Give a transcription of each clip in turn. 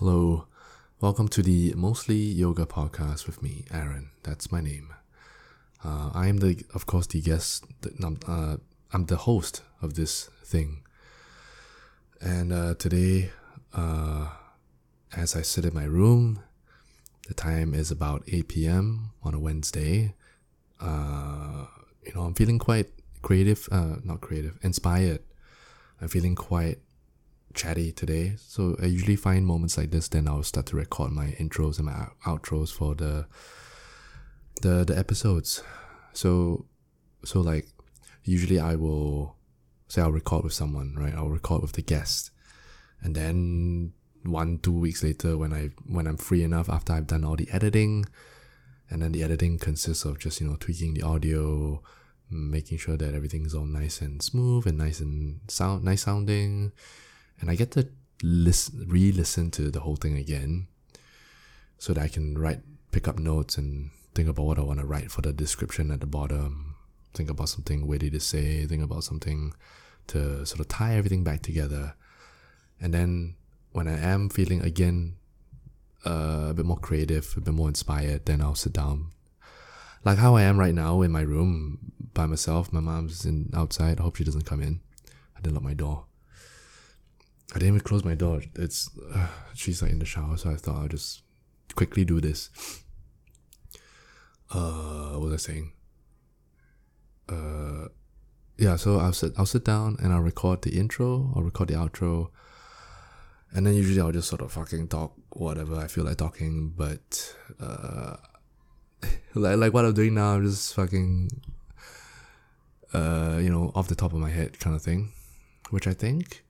Hello, welcome to the Mostly Yoga podcast with me, Aaron. That's my name. Uh, I am the, of course, the guest. I'm, uh, I'm the host of this thing. And uh, today, uh, as I sit in my room, the time is about 8 p.m. on a Wednesday. Uh, you know, I'm feeling quite creative, uh, not creative, inspired. I'm feeling quite chatty today. So I usually find moments like this, then I'll start to record my intros and my outros for the the the episodes. So so like usually I will say I'll record with someone, right? I'll record with the guest. And then one, two weeks later when I when I'm free enough after I've done all the editing, and then the editing consists of just, you know, tweaking the audio, making sure that everything's all nice and smooth and nice and sound nice sounding and I get to listen, re-listen to the whole thing again, so that I can write, pick up notes and think about what I want to write for the description at the bottom. Think about something witty to say. Think about something to sort of tie everything back together, and then when I am feeling again uh, a bit more creative, a bit more inspired, then I'll sit down. Like how I am right now in my room by myself. My mom's in outside. I hope she doesn't come in. I didn't lock my door. I didn't even close my door. It's uh, she's like in the shower, so I thought I'll just quickly do this. Uh, what was I saying? Uh, yeah. So I'll sit. I'll sit down and I'll record the intro. I'll record the outro, and then usually I'll just sort of fucking talk whatever I feel like talking. But uh, like like what I'm doing now, I'm just fucking uh, you know, off the top of my head kind of thing, which I think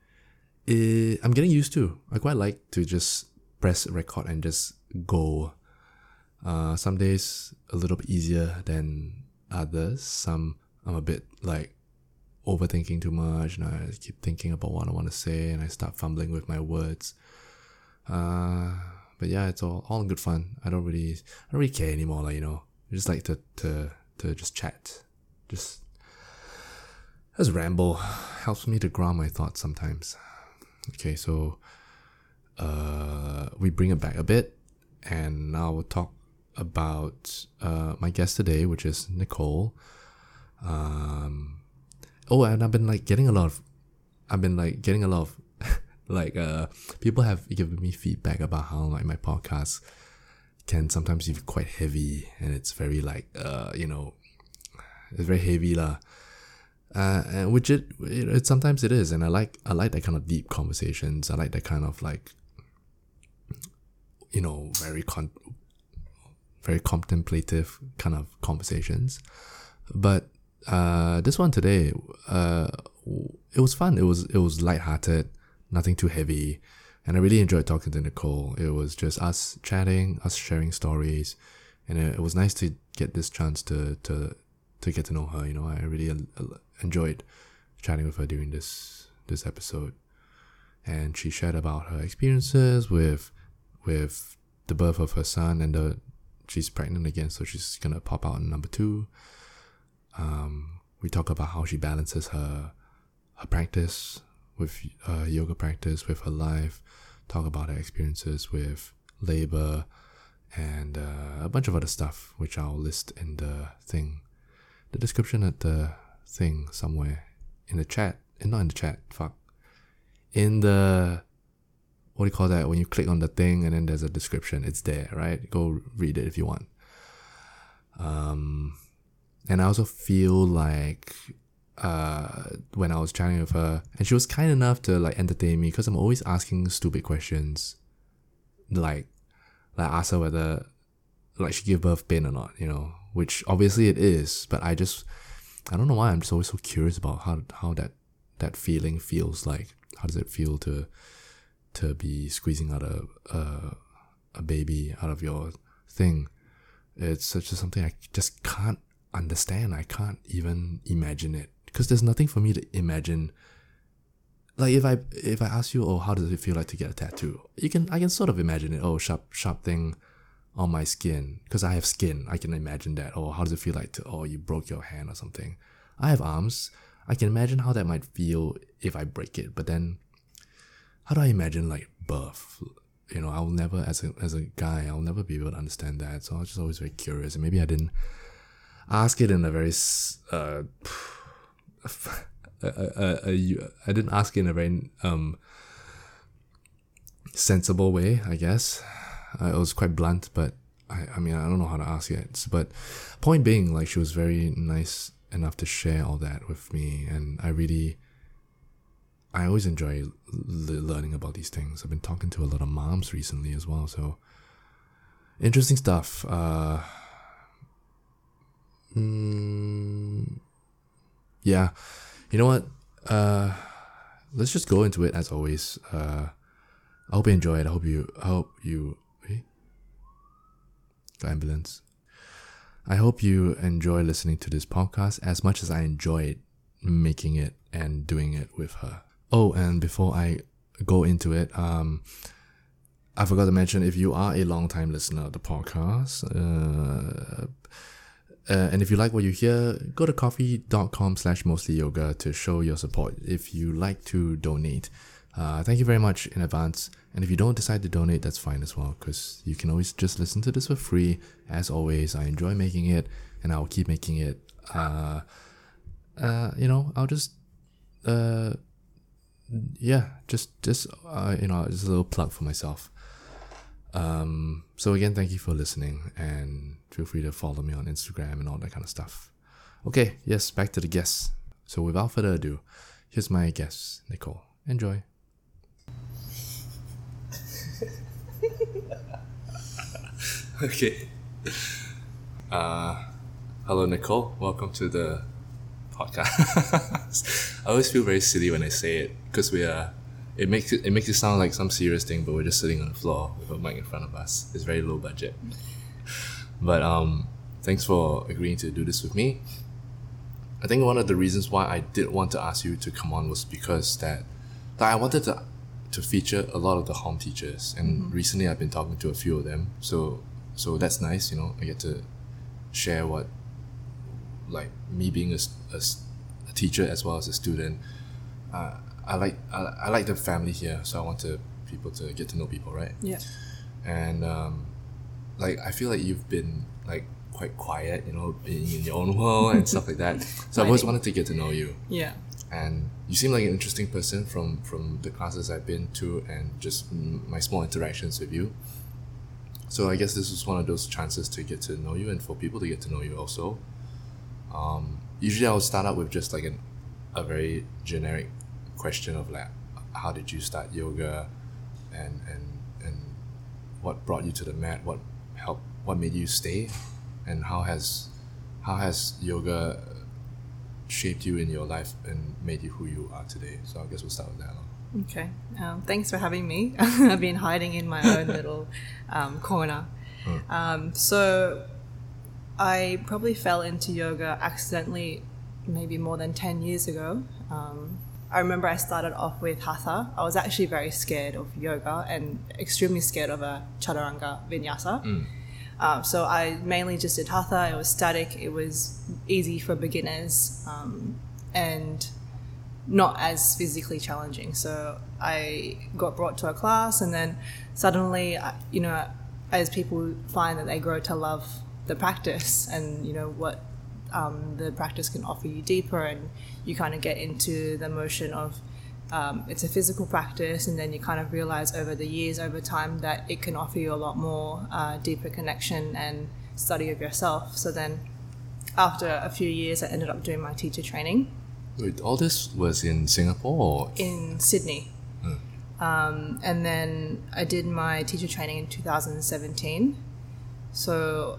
it, I'm getting used to. I quite like to just press record and just go. Uh, some days a little bit easier than others. Some I'm a bit like overthinking too much, and I keep thinking about what I want to say, and I start fumbling with my words. Uh, but yeah, it's all all good fun. I don't really I don't really care anymore. Like you know, I just like to to to just chat, just just ramble. Helps me to ground my thoughts sometimes. Okay, so uh, we bring it back a bit, and now we'll talk about uh, my guest today, which is Nicole. Um, oh, and I've been like getting a lot of, I've been like getting a lot of, like uh, people have given me feedback about how like my podcast can sometimes be quite heavy, and it's very like uh, you know, it's very heavy lah uh, and which it, it, it sometimes it is, and I like I like that kind of deep conversations. I like that kind of like, you know, very con, very contemplative kind of conversations. But uh, this one today, uh, it was fun. It was it was lighthearted, nothing too heavy, and I really enjoyed talking to Nicole. It was just us chatting, us sharing stories, and it, it was nice to get this chance to to to get to know her. You know, I really enjoyed chatting with her during this this episode, and she shared about her experiences with with the birth of her son and the she's pregnant again, so she's gonna pop out in number two. Um, we talk about how she balances her her practice with uh, yoga practice with her life. Talk about her experiences with labor and uh, a bunch of other stuff, which I'll list in the thing, the description at the thing somewhere in the chat. And not in the chat, fuck. In the what do you call that? When you click on the thing and then there's a description, it's there, right? Go read it if you want. Um, and I also feel like uh, when I was chatting with her, and she was kind enough to like entertain me because I'm always asking stupid questions, like like ask her whether like she gave birth pain or not, you know, which obviously it is, but I just I don't know why I'm just always so curious about how how that that feeling feels like. How does it feel to to be squeezing out a a, a baby out of your thing? It's such something I just can't understand. I can't even imagine it because there's nothing for me to imagine. Like if I if I ask you, oh, how does it feel like to get a tattoo? You can I can sort of imagine it. Oh, sharp sharp thing on my skin because I have skin. I can imagine that. Or how does it feel like to, oh, you broke your hand or something. I have arms. I can imagine how that might feel if I break it. But then, how do I imagine like birth? you know, I'll never as a as a guy, I'll never be able to understand that. So I was just always very curious, and maybe I didn't ask it in a very uh, I didn't ask it in a very um sensible way, I guess. Uh, it was quite blunt, but I, I mean, I don't know how to ask it. But point being, like, she was very nice enough to share all that with me, and I really, I always enjoy l- learning about these things. I've been talking to a lot of moms recently as well, so interesting stuff. Uh, mm, yeah, you know what? Uh, let's just go into it as always. Uh, I hope you enjoy it. I hope you. I hope you. Wait. Ambulance. I hope you enjoy listening to this podcast as much as I enjoyed making it and doing it with her. Oh, and before I go into it, um, I forgot to mention if you are a long time listener of the podcast, uh, uh, and if you like what you hear, go to ko-fi.com slash mostly yoga to show your support. If you like to donate, uh, thank you very much in advance. And if you don't decide to donate, that's fine as well, because you can always just listen to this for free. As always, I enjoy making it, and I'll keep making it. Uh, uh, you know, I'll just, uh, yeah, just, just, uh, you know, just a little plug for myself. Um, so again, thank you for listening, and feel free to follow me on Instagram and all that kind of stuff. Okay, yes, back to the guests. So without further ado, here's my guest, Nicole. Enjoy. okay. Uh, hello, Nicole. Welcome to the podcast. I always feel very silly when I say it because we are. It makes it, it makes it sound like some serious thing, but we're just sitting on the floor with a mic in front of us. It's very low budget. But um, thanks for agreeing to do this with me. I think one of the reasons why I did want to ask you to come on was because that, that I wanted to to feature a lot of the home teachers, and mm-hmm. recently I've been talking to a few of them. So so that's nice, you know. I get to share what, like me being a, a, a teacher as well as a student. Uh, I like I, I like the family here, so I want to people to get to know people, right? Yeah. And um, like I feel like you've been like quite quiet, you know, being in your own world and stuff like that. So I always wanted to get to know you. Yeah and you seem like an interesting person from from the classes I've been to and just my small interactions with you. So I guess this was one of those chances to get to know you and for people to get to know you also. Um, usually I would start out with just like an, a very generic question of like, how did you start yoga, and and and what brought you to the mat? What helped? What made you stay? And how has how has yoga shaped you in your life and made you who you are today. So I guess we'll start with that. Okay. Um, thanks for having me. I've been hiding in my own little um, corner. Um, so I probably fell into yoga accidentally maybe more than 10 years ago. Um, I remember I started off with hatha. I was actually very scared of yoga and extremely scared of a chaturanga vinyasa. Mm. Um, so I mainly just did hatha. It was static. It was easy for beginners um, and not as physically challenging. So I got brought to a class, and then suddenly, you know, as people find that they grow to love the practice and you know what um, the practice can offer you deeper, and you kind of get into the motion of um, it's a physical practice, and then you kind of realize over the years, over time, that it can offer you a lot more uh, deeper connection and study of yourself. So then, after a few years, I ended up doing my teacher training. Wait, all this was in Singapore? Or? In Sydney. Hmm. Um, and then I did my teacher training in 2017. So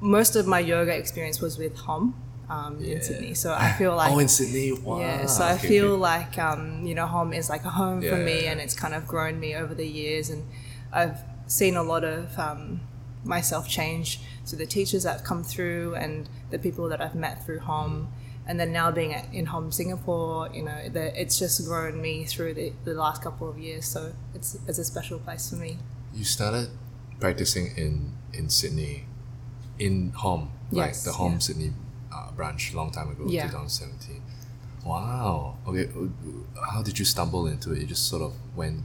most of my yoga experience was with Hom um, yeah. in Sydney. So I feel like oh, in Sydney, wow. Yeah, so I feel okay. like um, you know, home is like a home yeah. for me, and it's kind of grown me over the years, and I've seen a lot of um, myself change through the teachers that come through and the people that I've met through home. And then now being at, in home Singapore, you know, the, it's just grown me through the, the last couple of years. So it's, it's a special place for me. You started practicing in, in Sydney, in home, yes, like the home yeah. Sydney uh, branch long time ago, yeah. 2017. Wow. Okay. How did you stumble into it? You just sort of went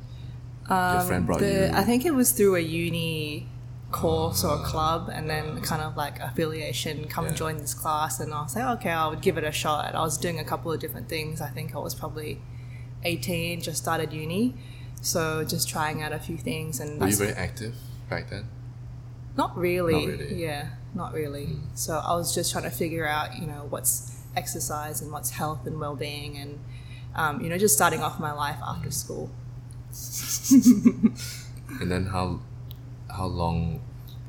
Your friend brought Um, The, you. I think it was through a uni course or a club, and then kind of like affiliation. Come Yeah. join this class, and I was like, okay, I would give it a shot. I was doing a couple of different things. I think I was probably eighteen, just started uni, so just trying out a few things. And Were you very active back then? not really. Not really. Hmm. Yeah, not really. So I was just trying to figure out, you know, what's exercise and what's health and well-being, and um, you know, just starting off my life after school. And then how how long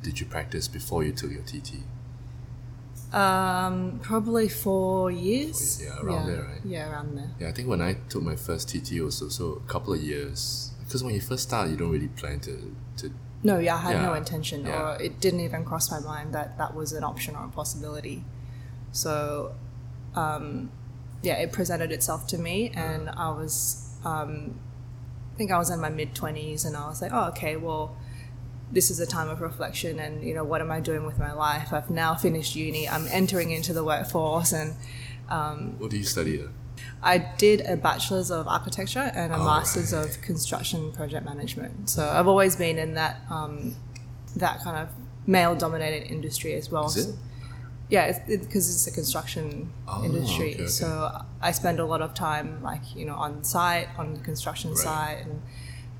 did you practice before you took your TT? Um, probably four years. Four years, yeah, around there, right? Yeah, around there. Yeah, I think when I took my first TT also a couple of years. Because when you first start, you don't really plan to, to No, yeah, I had no intention, yeah. or it didn't even cross my mind that that was an option or a possibility. So, um, yeah, it presented itself to me, and I was, um, I think I was in my mid twenties, and I was like, oh, okay, well, this is a time of reflection, and you know, what am I doing with my life? I've now finished uni. I'm entering into the workforce, and what do you study? I did a bachelor's of architecture and a Oh, master's right. of construction project management. So I've always been in that um, that kind of male-dominated industry as well. Is it? Yeah, because it, it's a construction Oh, industry. okay, okay. So I spend a lot of time, like you know, on site, on the construction Right. site, and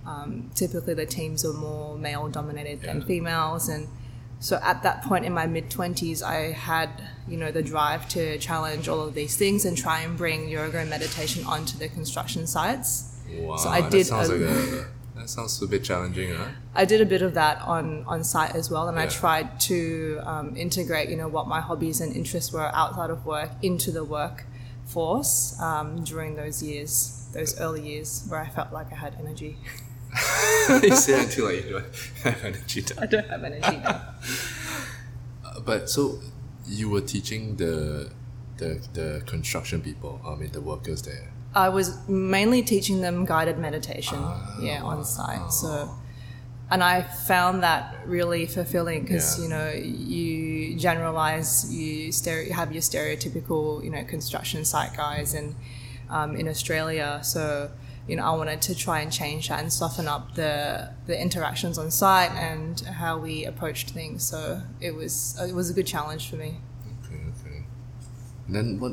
um, typically the teams are more male-dominated than females, and so at that point in my mid twenties, I had you know the drive to challenge all of these things and try and bring yoga and meditation onto the construction sites. Wow, So I that did sounds a- like a, that sounds a bit challenging, huh? I did a bit of that on on site as well, and I tried to um, integrate you know what my hobbies and interests were outside of work into the workforce um, during those years, those early years where I felt like I had energy. you say until like you don't have energy. I don't have energy now. But so you were teaching the the the construction people, I mean the workers there. I was mainly teaching them guided meditation, yeah, on site. So, and I found that really fulfilling because Yeah. you know you generalize, you stereo, you have your stereotypical you know construction site guys, and um, in Australia, so you know I wanted to try and change that and soften up the the interactions on site and how we approached things. So it was it was a good challenge for me. Okay, okay. And then what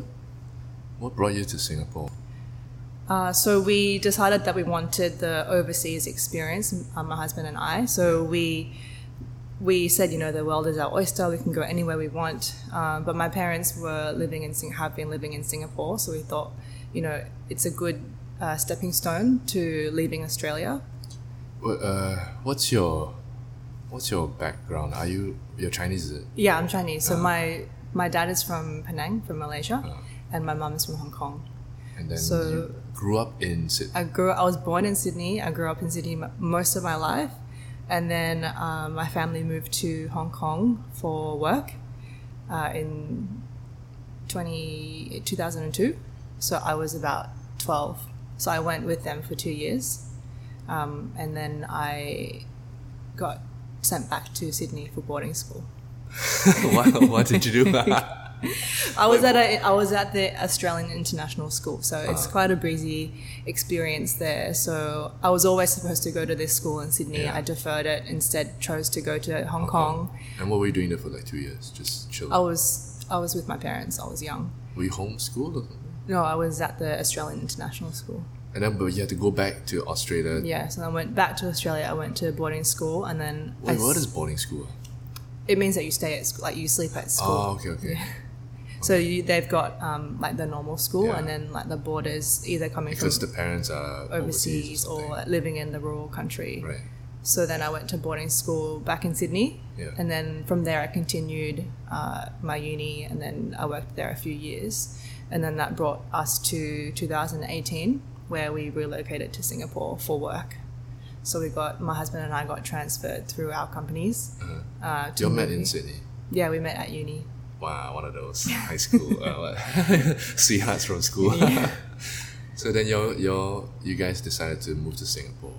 what brought you to Singapore? Uh, so we decided that we wanted the overseas experience, uh, my husband and I. So we we said, you know, the world is our oyster. We can go anywhere we want. Um, but my parents were living in Sing- have been living in Singapore, so we thought, you know, it's a good uh, stepping stone to leaving Australia. Uh, what's your what's your background? Are you you're Chinese? Is it? Yeah, I'm Chinese. So my my dad is from Penang, from Malaysia, Ah. and my mom is from Hong Kong. And then So- you grew up in Sydney. I grew. I was born in Sydney. I grew up in Sydney most of my life, and then um, my family moved to Hong Kong for work uh, in 20, 2002. So I was about twelve. So I went with them for two years, um, and then I got sent back to Sydney for boarding school. what, what did you do? I was at a I was at the Australian International School, so it's quite a breezy experience there. So I was always supposed to go to this school in Sydney. Yeah. I deferred it, instead chose to go to Hong Kong. and what were you doing there for like two years? Just chilling. I was I was with my parents. I was young. Were you homeschooled? No, I was at the Australian International School. And then, but you had to go back to Australia. Yeah, so I went back to Australia. I went to boarding school, and then I Wait, what s- is boarding school? it means that you stay at school, like you sleep at school. Oh, okay, okay. So you, they've got um, like the normal school, Yeah. and then like the borders either coming Because from the parents are overseas or, or living in the rural country. right. So then I went to boarding school back in Sydney, Yeah. and then from there I continued uh, my uni, and then I worked there a few years, and then that brought us to 2018, where we relocated to Singapore for work. So we got my husband and I got transferred through our companies. Uh, to You met in. Sydney. Yeah, we met at uni. Wow, one of those high school uh, sweethearts from school. so then you you you guys decided to move to Singapore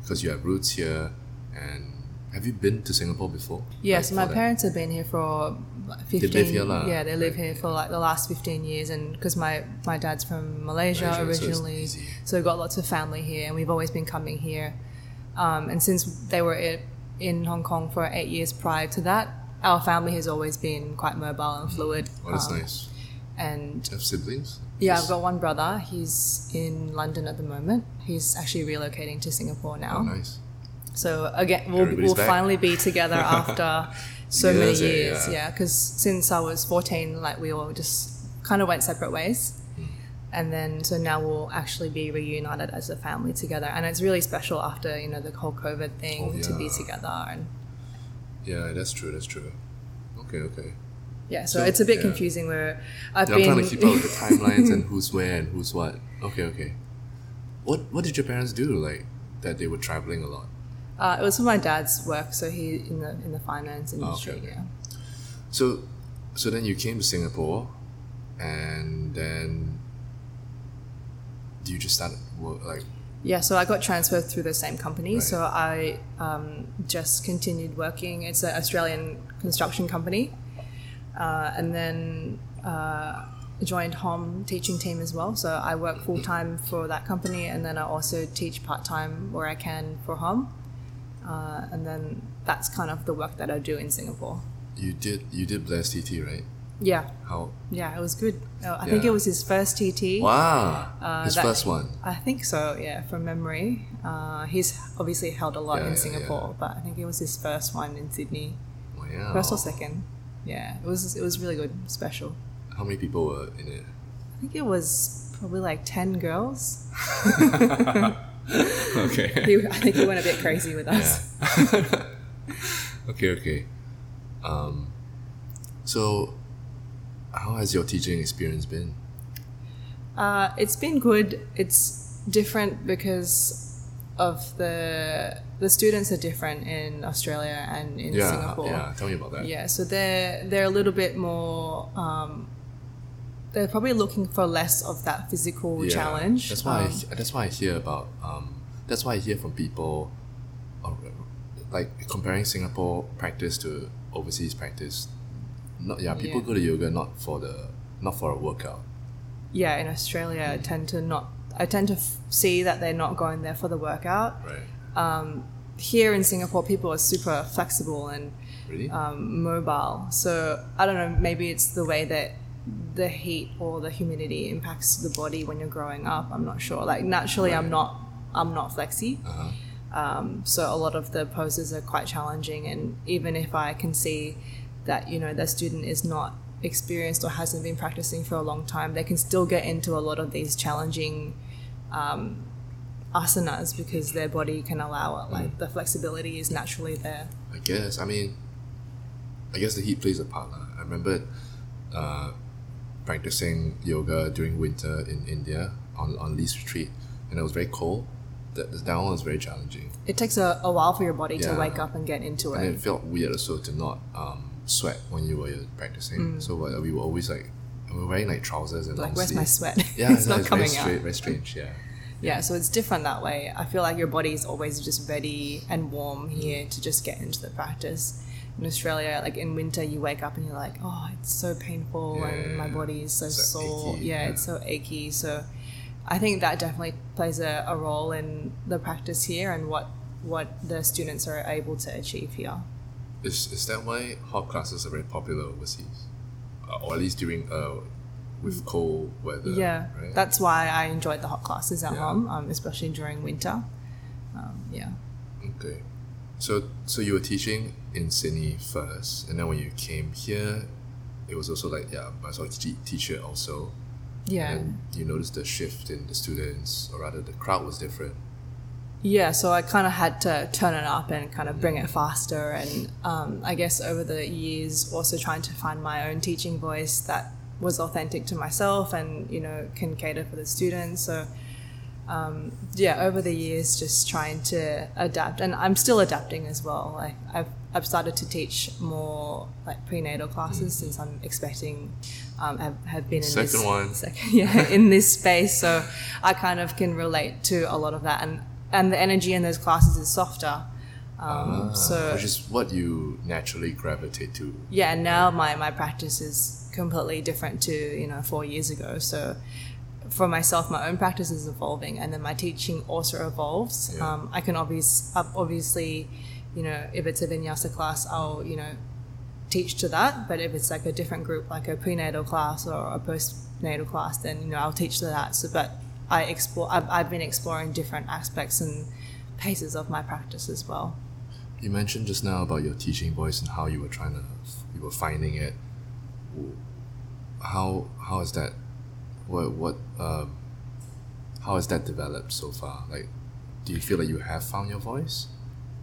because you have roots here. And have you been to Singapore before? Yes, Like, my for that? parents have been here for like, 15 live here. Yeah, they live here for like the last 15 years and because my my dad's from Malaysia, Malaysia, originally. easy. So we've got lots of family here and we've always been coming here Um, and since they were in, in Hong Kong for eight years prior to that, our family has always been quite mobile and fluid. Oh, that's Um, nice. And Do you have siblings? yeah, Yes. I've got one brother. He's in London at the moment. He's actually relocating to Singapore now. Oh, nice. So again, we'll, Everybody's we'll back. finally be together after so Years, many years. yeah. Yeah, because since I was 14, like we all just kind of went separate ways. Hmm. And then, so now we'll actually be reunited as a family together. And it's really special after, you know, the whole COVID thing Oh, to be together. And Yeah, that's true. That's true. Okay, okay. yeah, so, So, it's a bit yeah. confusing where I've Yeah, I'm been. trying to keep up with the timelines and who's where and who's what. Okay, okay. What What did your parents do? Like that they were traveling a lot. Uh, it was for my dad's work, so he in the in the finance Oh, industry. okay. Yeah. So, so then you came to Singapore, and then you just started work like Yeah, so I got transferred through the same company. Right. So I um, just continued working. It's an Australian construction company. Uh, and then uh, joined Home teaching team as well. So I work full time for that company, and then I also teach part time where I can for Home. Uh, and then that's kind of the work that I do in Singapore. you did you did Bless TT right? Yeah, How yeah, it was good. Uh, I think it was his first TT. wow Uh, his that- first one. I think so, yeah, from memory. Uh, he's obviously held a lot Yeah, in yeah, Singapore, but I think it was his first one in Sydney. Wow. First or second. Yeah, it was it was really good, special. How many people were in it? I think it was probably like 10 girls. okay. He, I think he went a bit crazy with us. Yeah. okay, okay. Um, so, how has your teaching experience been? Uh, it's been good. It's different because of the the students are different in Australia and in Yeah, Singapore. yeah. Tell me about that. Yeah, so they're they're a little bit more. Um, they're probably looking for less of that physical Yeah, challenge. That's why. Um, I, that's why I hear about. Um, that's why I hear from people, uh, like comparing Singapore practice to overseas practice. Not yeah. People Yeah. go to yoga not for the not for a workout. yeah, in Australia, I tend to not. I tend to f- see that they're not going there for the workout. Right. Um, Here in Singapore, people are super flexible and Really? um, mobile. So I don't know. Maybe it's the way that the heat or the humidity impacts the body when you're growing up. I'm not sure. Like naturally, I'm not. I'm not flexy. uh-huh. Um, so a lot of the poses are quite challenging, and even if I can see that you know the student is not experienced or hasn't been practicing for a long time, they can still get into a lot of these challenging um, asanas because their body can allow it. Like the flexibility is naturally there. I guess. I mean, I guess the heat plays a part. I remember uh, practicing yoga during winter in India on on Lee's retreat, and it was very cold. That that one was very challenging, It takes a, a while for your body to wake up and get into it. and it. felt weird also to not um, sweat when you were practicing. So uh, we were always like we were wearing like trousers and Mm. Like, where's my sweat? Yeah, it's no, not it's coming very out. straight, very strange. Yeah, Yeah, so it's different that way. I feel like your body is always just ready and warm here to just get into the practice. In Australia, like in winter, you wake up and you're like, oh, it's so painful and my body is so So sore. achy, yeah, yeah. it's so achy. So I think that definitely plays a, a role in the practice here and what what the students are able to achieve here. is is that why hot classes are very popular overseas, or at least during uh, with cold weather? yeah, right? that's why I enjoyed the hot classes at Yeah. home, um, especially during winter. Um, yeah. Okay. So so you were teaching in Sydney first, and then when you came here, it was also like yeah, I saw teach, teach it also. Yeah. And you noticed the shift in the students, or rather, the crowd was different. Yeah, so I kind of had to turn it up and kind of bring it faster. And um, I guess over the years, also trying to find my own teaching voice that was authentic to myself and, you know, can cater for the students. So, um, yeah, over the years, just trying to adapt. And I'm still adapting as well. Like, I've, I've started to teach more like prenatal classes since I'm expecting. Um, have, have been in Second this one. second, yeah, in this space. So I kind of can relate to a lot of that, and and the energy in those classes is softer. Um, Ah, so which is what you naturally gravitate to. yeah, now my my practice is completely different to you know four years ago. So for myself, my own practice is evolving, and then my teaching also evolves. Yeah. Um, I can obvious, obviously, you know, if it's a vinyasa class, I'll you know teach to that. But if it's like a different group, like a prenatal class or a postnatal class, then you know I'll teach to that. So, but I explore. I've, I've been exploring different aspects and paces of my practice as well. You mentioned just now about your teaching voice and how you were trying to, you were finding it. How how is that? What what um, how has that developed so far? Like, do you feel like you have found your voice?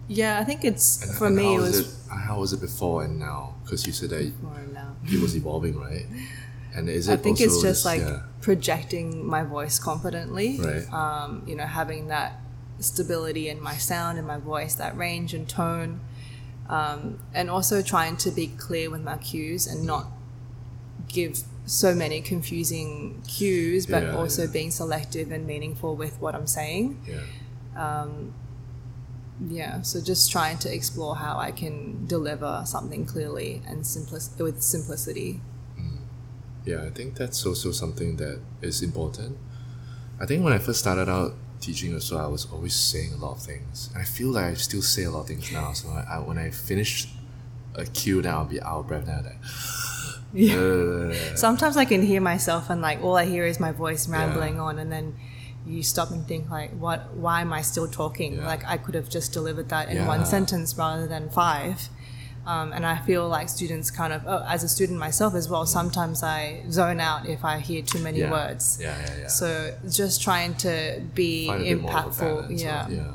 Yeah, I think it's And, for and me. how It was it, how was it before and now? Because you said that it was evolving, right? And is it? I think it's just this- like yeah, projecting my voice confidently. Right. Um, you know, having that stability in my sound and my voice, that range and tone, um, and also trying to be clear with my cues and not give so many confusing cues, but Yeah, also yeah. being selective and meaningful with what I'm saying. yeah. Um, yeah, so just trying to explore how I can deliver something clearly and simplic- with simplicity. Mm. Yeah, I think that's also something that is important. I think when I first started out teaching as well, I was always saying a lot of things. And I feel like I still say a lot of things now. So I, I, when I finish a cue, then I'll be out of breath now. Like, Yeah. uh, Sometimes I can hear myself and like all I hear is my voice rambling on and then you stop and think like what why am I still talking? Yeah. Like I could have just delivered that in Yeah. one sentence rather than five. Um, and I feel like students kind of oh, as a student myself as well, sometimes I zone out if I hear too many yeah. words. Yeah, yeah, yeah. So just trying to be Find a of impactful. yeah. Yeah.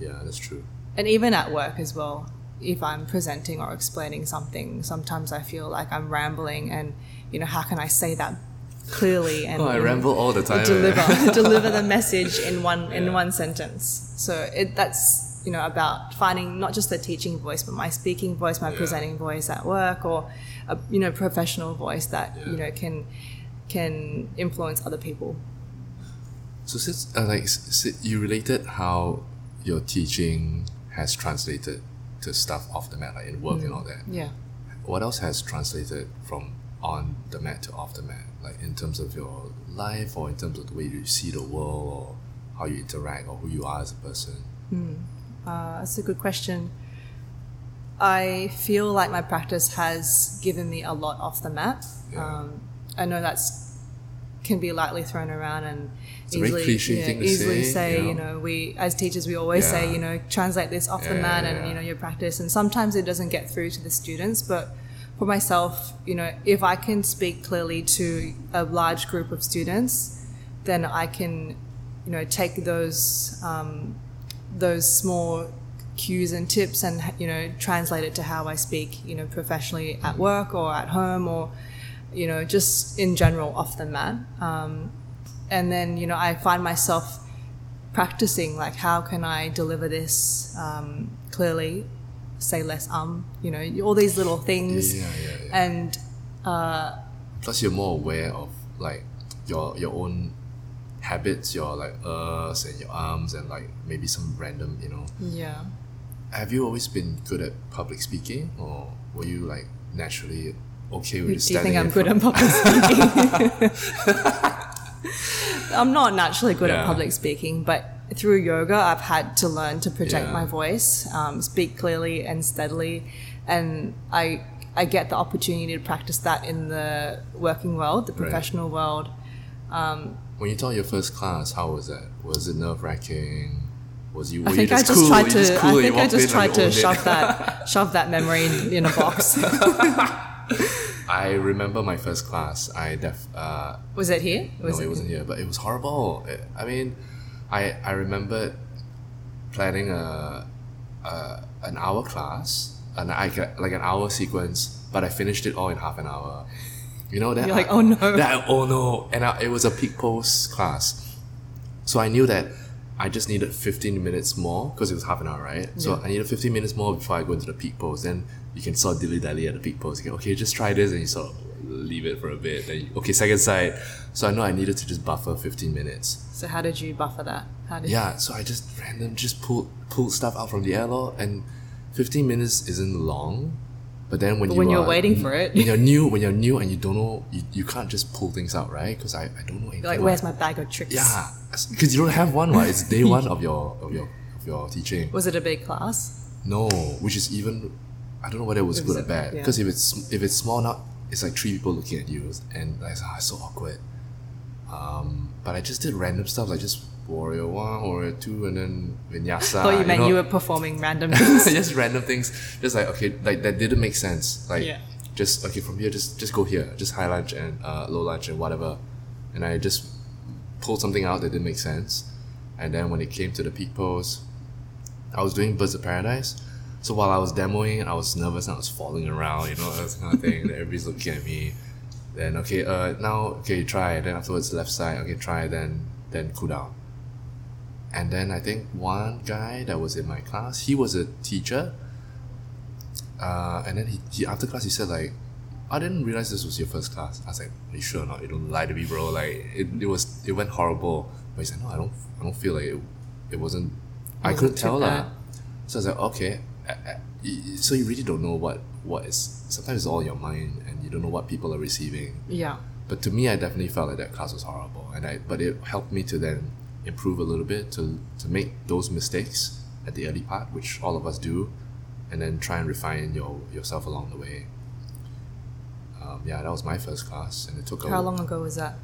Yeah, that's true. and even at work as well if i'm presenting or explaining something sometimes i feel like i'm rambling and you know how can i say that clearly and Oh, I ramble all the time. deliver deliver the message in one in one sentence so it that's you know about finding not just the teaching voice but my speaking voice my Yeah. presenting voice at work or a you know professional voice that Yeah. you know can can influence other people So since uh, like you related how your teaching has translated to stuff off the mat, like in work and all that. yeah What else has translated from on the mat to off the mat, like in terms of your life or in terms of the way you see the world or how you interact or who you are as a person? Uh, that's a good question. I feel like my practice has given me a lot off the mat. Yeah. Um, I know that's can be lightly thrown around and very easily, thing to easily say, say, you you know. know, we as teachers we always Yeah. say, you know, translate this off the Yeah, mat yeah, and you know your practice. And sometimes it doesn't get through to the students, but for myself, you know, if I can speak clearly to a large group of students, then I can, you know, take those um, those small cues and tips and you know translate it to how I speak you know professionally at work or at home or you know just in general off the mat um, and then you know I find myself practicing like how can I deliver this um, clearly say less um you know all these little things Yeah, yeah, yeah. and Plus, you're more aware of like your your own habits, your like uhs and your arms and like maybe some random, you know. yeah Have you always been good at public speaking, or were you like naturally okay with Do you think I'm good at public speaking? I'm not naturally good Yeah. at public speaking, but through yoga, I've had to learn to project Yeah. my voice, um, speak clearly and steadily, and I I get the opportunity to practice that in the working world, the Right. professional world. When you taught your first class, how was that? Was it nerve wracking? Was you? I think you I just cool? tried to. just cool I think I just tried to it? shove that shove that memory in, in a box. I remember my first class. I def. Uh, Was it here? Was no, it wasn't here, but it was horrible. It- I mean, I I remembered planning a, a an hour class, and I like an hour sequence, but I finished it all in half an hour. You know that? You're like, "Oh, no." That oh no! And I, it was a peak pose class, so I knew that I just needed fifteen minutes more because it was half an hour, right? So I needed fifteen minutes more before I go into the peak pose. Then you can sort of dilly dally at the peak pose. You go, okay, just try this, and you sort of leave it for a bit. Then you, okay, second side. So I know I needed to just buffer fifteen minutes. So how did you buffer that? How did Yeah, so I just random just pulled pulled stuff out from the air lor, and fifteen minutes isn't long, But then when But you when you're are- waiting for it. when you're new, when you're new and you don't know, you, you can't just pull things out, right? Because I, I don't know anything. Like, where's my bag of tricks? Yeah, because you don't have one, right? It's day one of your of your of your teaching. Was it a big class? No, which is even I don't know whether it was It good or bad. yeah. Because if it's if it's small enough, it's like three people looking at you, and like ah, it's so awkward. Um, but I just did random stuff like just warrior one, warrior two, and then vinyasa. I thought you meant know? you were performing random things. just random things. Just like okay, like that didn't make sense. Like Yeah. just okay from here, just just go here, just high lunge and uh, low lunge and whatever, and I just pulled something out that didn't make sense, and then when it came to the peak pose, I was doing Birds of Paradise. So while I was demoing, I was nervous and I was falling around, you know, that kind of thing. that everybody's looking at me. Then okay, uh, now okay, try. Then afterwards, left side. Okay, try. Then then cool down. And then I think one guy that was in my class, he was a teacher. Uh, and then he, he after class he said like, I didn't realize this was your first class. I was like, Are you sure or not? You don't lie to me, bro. Like it, it was it went horrible. But he said, No, I don't I don't feel like it, it wasn't I couldn't tell that. So I was like, okay. So you really don't know what what is sometimes it's all in your mind and you don't know what people are receiving. yeah. But to me, I definitely felt like that class was horrible, and I but it helped me to then improve a little bit to to make those mistakes at the early part, which all of us do, and then try and refine your yourself along the way. Um, yeah, that was my first class, and it took How a, long ago was that?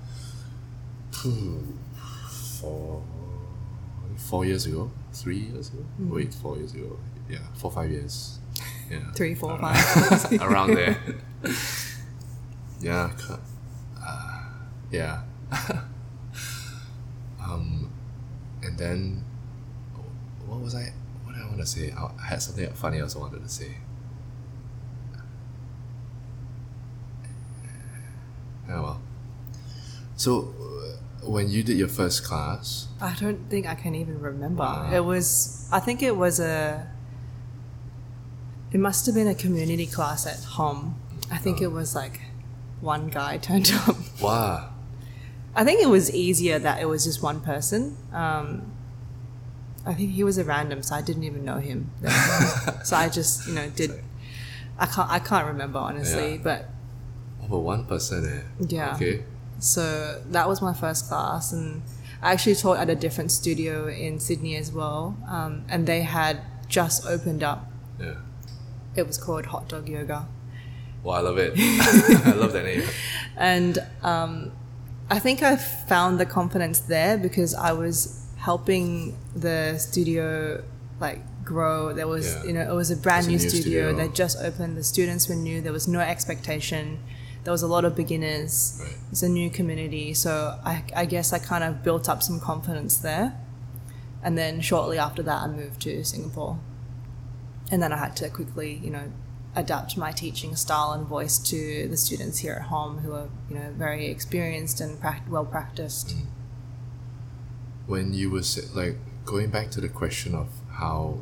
four four years ago, three years ago. Wait, four years ago. Yeah, four five years. Yeah, Three, four, Uh, five. around there. yeah, uh, yeah. um, and then what was I? What did I want to say? I had something funny I also wanted to say. Yeah, well. So, uh, when you did your first class, I don't think I can even remember. Wow. It was, I think it was a, it must have been a community class at home. I think it was like one guy turned up. wow, I think it was easier that it was just one person. Um, I think he was a random, so I didn't even know him. so I just, you know, did. I can't. I can't remember honestly, Yeah. but over one person, eh? Yeah. Okay. So that was my first class, and I actually taught at a different studio in Sydney as well. Um, and they had just opened up. Yeah. It was called Hot Dog Yoga, Well, I love it. I love that name. and um, I think I found the confidence there because I was helping the studio like grow. There was, Yeah. you know, it was a brand It's a new, new studio. studio. They just opened. The students were new. There was no expectation. There was a lot of beginners. Right. It's a new community, so I, I guess I kind of built up some confidence there. And then shortly after that, I moved to Singapore. And then I had to quickly, you know, adapt my teaching style and voice to the students here at home who are, you know, very experienced and well practiced. when you were like going back to the question of how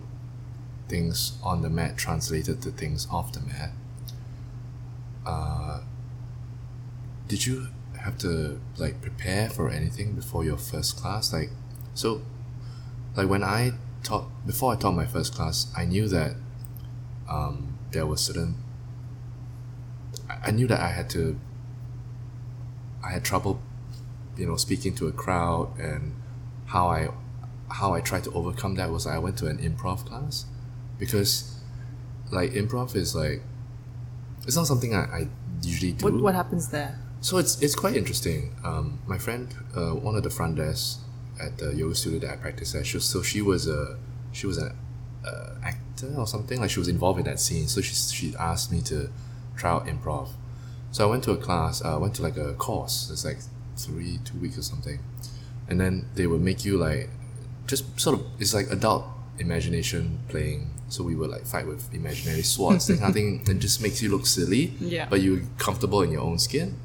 things on the mat translated to things off the mat uh, did you have to like prepare for anything before your first class like so like when i taught before i taught my first class i knew that um, there was certain I- i knew that i had to i had trouble you know speaking to a crowd and how I how I tried to overcome that was I went to an improv class because like improv is like it's not something I, I usually do. What, what happens there? So it's it's quite interesting. Um, my friend, uh, one of the front desk at the yoga studio that I practice at, she was, so she was a she was an uh, actor or something like she was involved in that scene. So she she asked me to try out improv. So I went to a class. I uh, went to like a course. It's like three two weeks or something, and then they would make you like just sort of it's like adult imagination playing. So we would like fight with imaginary swords, that kind of thing. It just makes you look silly, Yeah. but you're comfortable in your own skin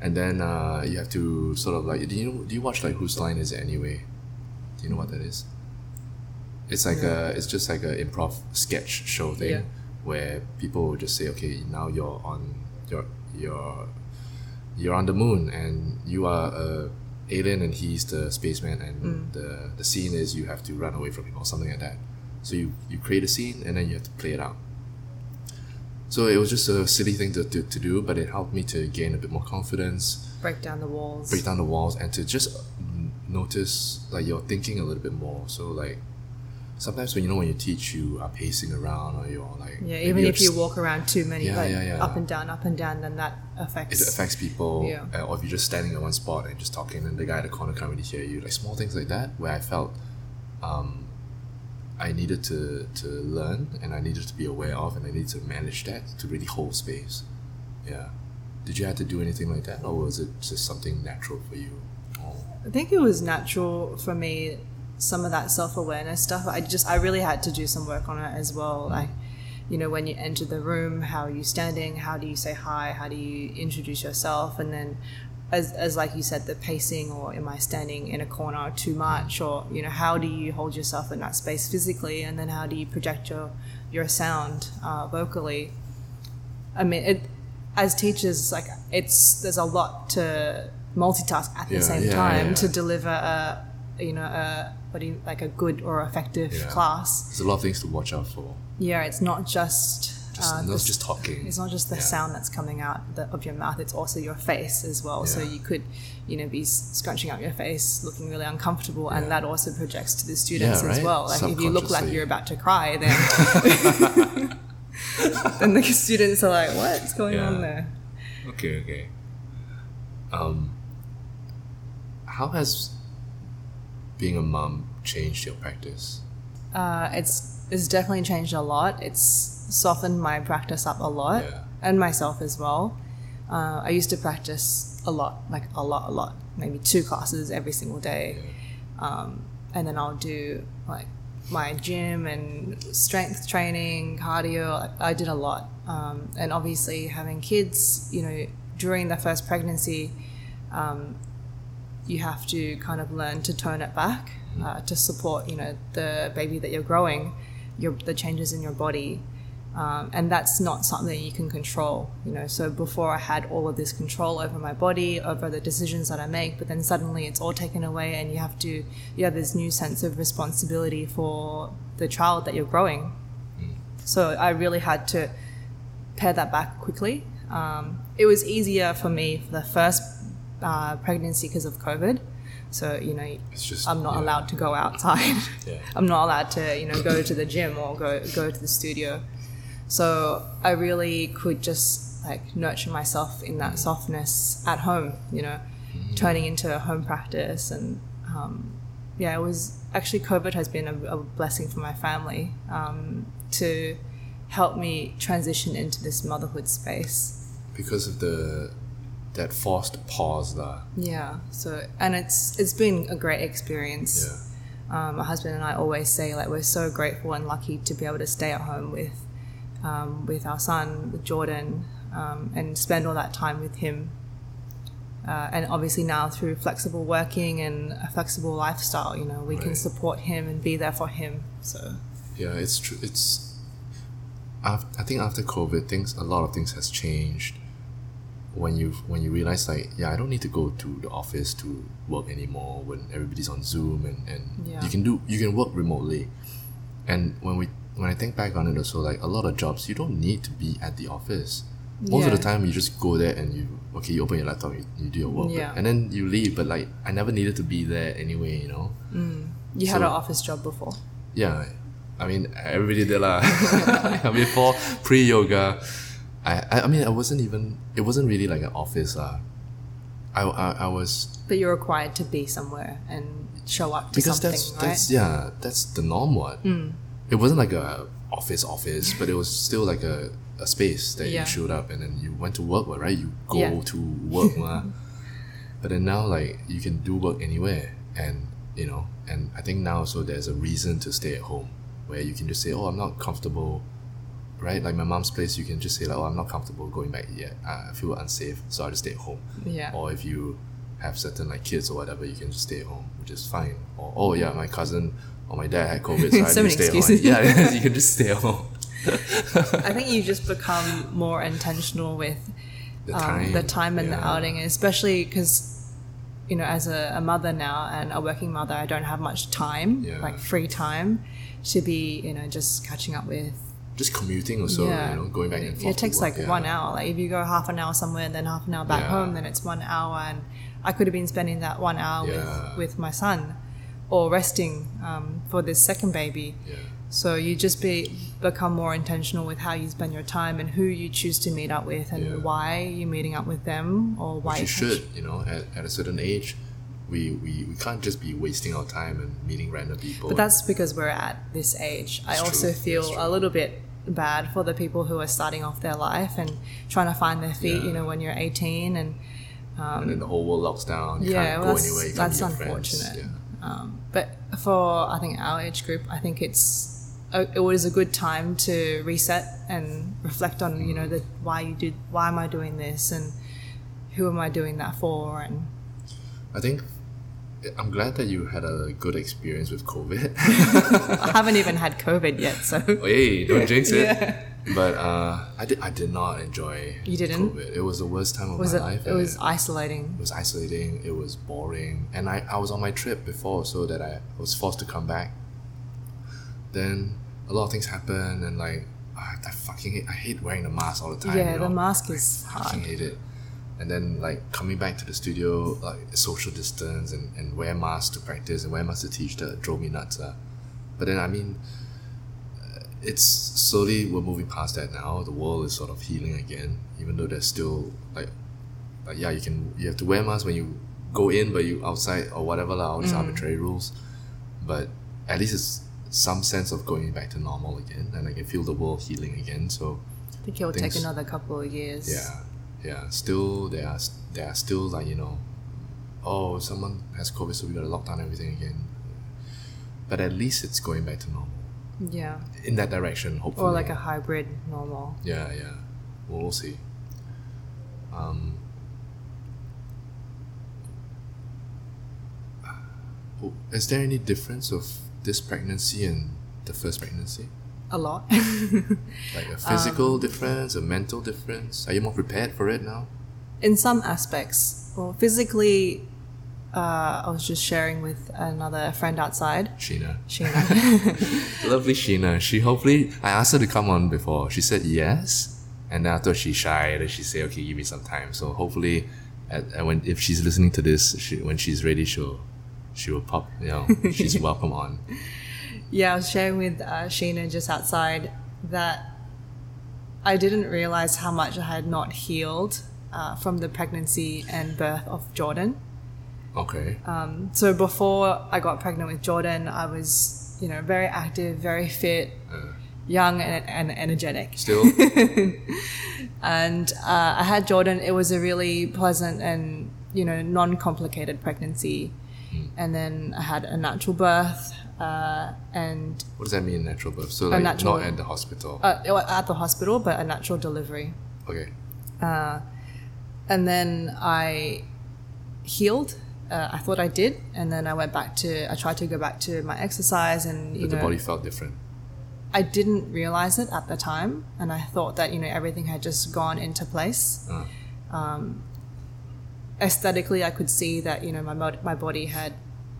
and then uh, you have to sort of like do you do you watch like whose line is it anyway? Do you know what that is? It's like a it's just like a improv sketch show thing Yeah. where people will just say okay now you're on you're you're you're on the moon and you are a alien and he's the spaceman and the the scene is you have to run away from him or something like that. So you you create a scene and then you have to play it out So it was just a silly thing to, to, to do, but it helped me to gain a bit more confidence, Break down the walls. break down the walls, and to just notice like you're thinking a little bit more. So like sometimes when you know when you teach, you are pacing around or you're like yeah, even if you walk around too many, Yeah, like yeah, yeah. up and down, up and down, then that affects it affects. people, Yeah. uh, or if you're just standing at one spot and just talking, and the guy at the corner can't really hear you, like small things like that, where I felt um, I needed to to learn and I needed to be aware of, and I needed to manage that to really hold space. Yeah. Did you have to do anything like that, or was it just something natural for you? I think it was natural for me. Some of that self awareness stuff. I just I really had to do some work on it as well. Like, you know, when you enter the room, how are you standing? How do you say hi? How do you introduce yourself? And then, as as like you said, the pacing, or am I standing in a corner too much? Or you know, how do you hold yourself in that space physically? And then how do you project your your sound uh, vocally? I mean, it as teachers, like it's there's a lot to multitask at the Yeah, same yeah, time yeah. to deliver a you know a what do you, like a good or effective class. there's a lot of things to watch out for. Yeah, it's not just. Just uh, not the- just talking. It's not just the Yeah. sound that's coming out the, of your mouth; it's also your face as well. So you could, you know, be scrunching up your face, looking really uncomfortable, Yeah. and that also projects to the students Yeah, as right? well. Like if you look like you're about to cry, then then the students are like, "What's going Yeah. on there?" Okay, okay. Um, how has being a mom changed your practice? Uh, it's it's definitely changed a lot. It's softened my practice up a lot, Yeah. and myself as well. Uh, I used to practice a lot, like a lot, a lot, maybe two classes every single day, um, and then I'll do like my gym and strength training, cardio. Like, I did a lot, um, and obviously having kids, you know, during the first pregnancy, um, you have to kind of learn to tone it back uh, to support you know the baby that you're growing your the changes in your body um, and that's not something you can control you know. So before i had all of this control over my body over the decisions that i make but then suddenly it's all taken away and you have to you have this new sense of responsibility for the child that you're growing. So i really had to pare that back quickly. Um, it was easier for me for the first uh, pregnancy because of covid. So you know just i'm not yeah. allowed to go outside. Yeah. i'm not allowed to you know go to the gym or go go to the studio so i really could just like nurture myself in that softness at home you know turning into a home practice and um, yeah it was actually covid has been a, a blessing for my family um, to help me transition into this motherhood space because of the that forced pause lah. yeah so and it's it's been a great experience Yeah. um, my husband and I always say like we're so grateful and lucky to be able to stay at home with um, with our son with Jordan um, and spend all that time with him uh, and obviously now through flexible working and a flexible lifestyle you know we can support him and be there for him so Yeah, it's true. It's. I think after COVID, things a lot of things has changed. When you when you realize like yeah, I don't need to go to the office to work anymore. When everybody's on Zoom and and Yeah. you can do you can work remotely. And when we when I think back on it also like a lot of jobs you don't need to be at the office. Most of the time you just go there and you okay you open your laptop you, you do your work Yeah. and then you leave. But like I never needed to be there anyway. You know. Mm. you had an office job before Yeah, I mean everybody did lah. Before pre yoga, I, I mean I wasn't even it wasn't really like an office lah. I, I I was but you're required to be somewhere and show up to because something that's right that's yeah that's the norm what. Mm. It wasn't like a office office, but it was still like a, a space that Yeah. you showed up and then you went to work, right? You go Yeah. to work. But then now like you can do work anywhere and you know, and I think now so there's a reason to stay at home where you can just say, Oh, I'm not comfortable right? Like my mom's place you can just say like, Oh, I'm not comfortable going back yet. I I feel unsafe, so I'll just stay at home. yeah Or if you have certain like kids or whatever, you can just stay at home, which is fine. Or oh yeah, my cousin or my dad had COVID, so I So had to stay excuses. home. Yeah, you can just stay at home. I think you just become more intentional with The um, time, the time and the outing, especially because you know, as a, a mother now and a working mother, I don't have much time, Yeah. like free time, to be you know just catching up with just commuting also, you know, going back and forth. It takes like yeah. one hour. Like if you go half an hour somewhere and then half an hour back Yeah. home, then it's one hour. And I could have been spending that one hour Yeah. with, with my son or resting um, for this second baby. Yeah. So you just be become more intentional with how you spend your time and who you choose to meet up with and Yeah. why you're meeting up with them or why Which you should, you know, at, at a certain age, we, we, we can't just be wasting our time and meeting random people. But that's because we're at this age. I also true. feel a little bit bad for the people who are starting off their life and trying to find their feet, you know, when you're 18 and and then the whole world locks down. You Yeah, can't well, go that's- anywhere. You can't that's meet your friends. unfortunate. Yeah. Um, but for I think our age group, I think it's a, it was a good time to reset and reflect on you know the why you did why am I doing this and who am I doing that for and I think I'm glad that you had a good experience with COVID. I haven't even had COVID yet, so Oh, hey, don't jinx it. Yeah. But uh, I did. I did not enjoy. You didn't? COVID. It was the worst time of was my it life. it was isolating. it was isolating. It was boring, and I, I was on my trip before, so that I was forced to come back. Then a lot of things happened, and like I, I fucking hate, I hate wearing the mask all the time. Yeah, you the mask is I fucking hard. hate it. And then like coming back to the studio, like social distance and, and wear masks to practice and wear masks to teach that drove me nuts. Uh. But then I mean, it's slowly we're moving past that now. The world is sort of healing again, even though there's still like, like yeah, you can you have to wear masks when you go in, but you outside or whatever lah, all these mm. arbitrary rules. But at least it's some sense of going back to normal again, and I can feel the world healing again. So I think it will take another couple of years. yeah, yeah. Still, there are there are still like you know, oh, someone has COVID, so we gotta lock down everything again. But at least it's going back to normal Yeah. in that direction. Hopefully, Or like a hybrid normal. yeah, yeah. Well, we'll see. Um. oh, Is there any difference of this pregnancy and the first pregnancy? A lot. Like a physical Um, difference, a mental difference? Are you more prepared for it now? in some aspects. Well, physically, uh, I was just sharing with another friend outside, Sheena. Sheena. Lovely Sheena. She hopefully I asked her to come on before. She said yes, and then I thought she's shy. Then she said, "Okay, give me some time." So hopefully, at, at when if she's listening to this, she, when she's ready, she'll she will pop. You know, she's welcome on. yeah, I was sharing with uh, Sheena just outside that I didn't realize how much I had not healed uh, from the pregnancy and birth of Jordan. Okay. Um, So before I got pregnant with Jordan, I was, you know, very active, very fit, Uh, young and, and energetic. still, and uh, I had Jordan. It was a really pleasant and you know non-complicated pregnancy, and then I had a natural birth, uh, and what does that mean? Natural birth. So like natural- not at the hospital. uh, at the hospital, but a natural delivery. okay. And then I healed. Uh, I thought I did, and then I went back to. I tried to go back to my exercise, and you But the know, body felt different. I didn't realize it at the time, and I thought that you know everything had just gone into place. Uh, aesthetically I could see that you know my my body had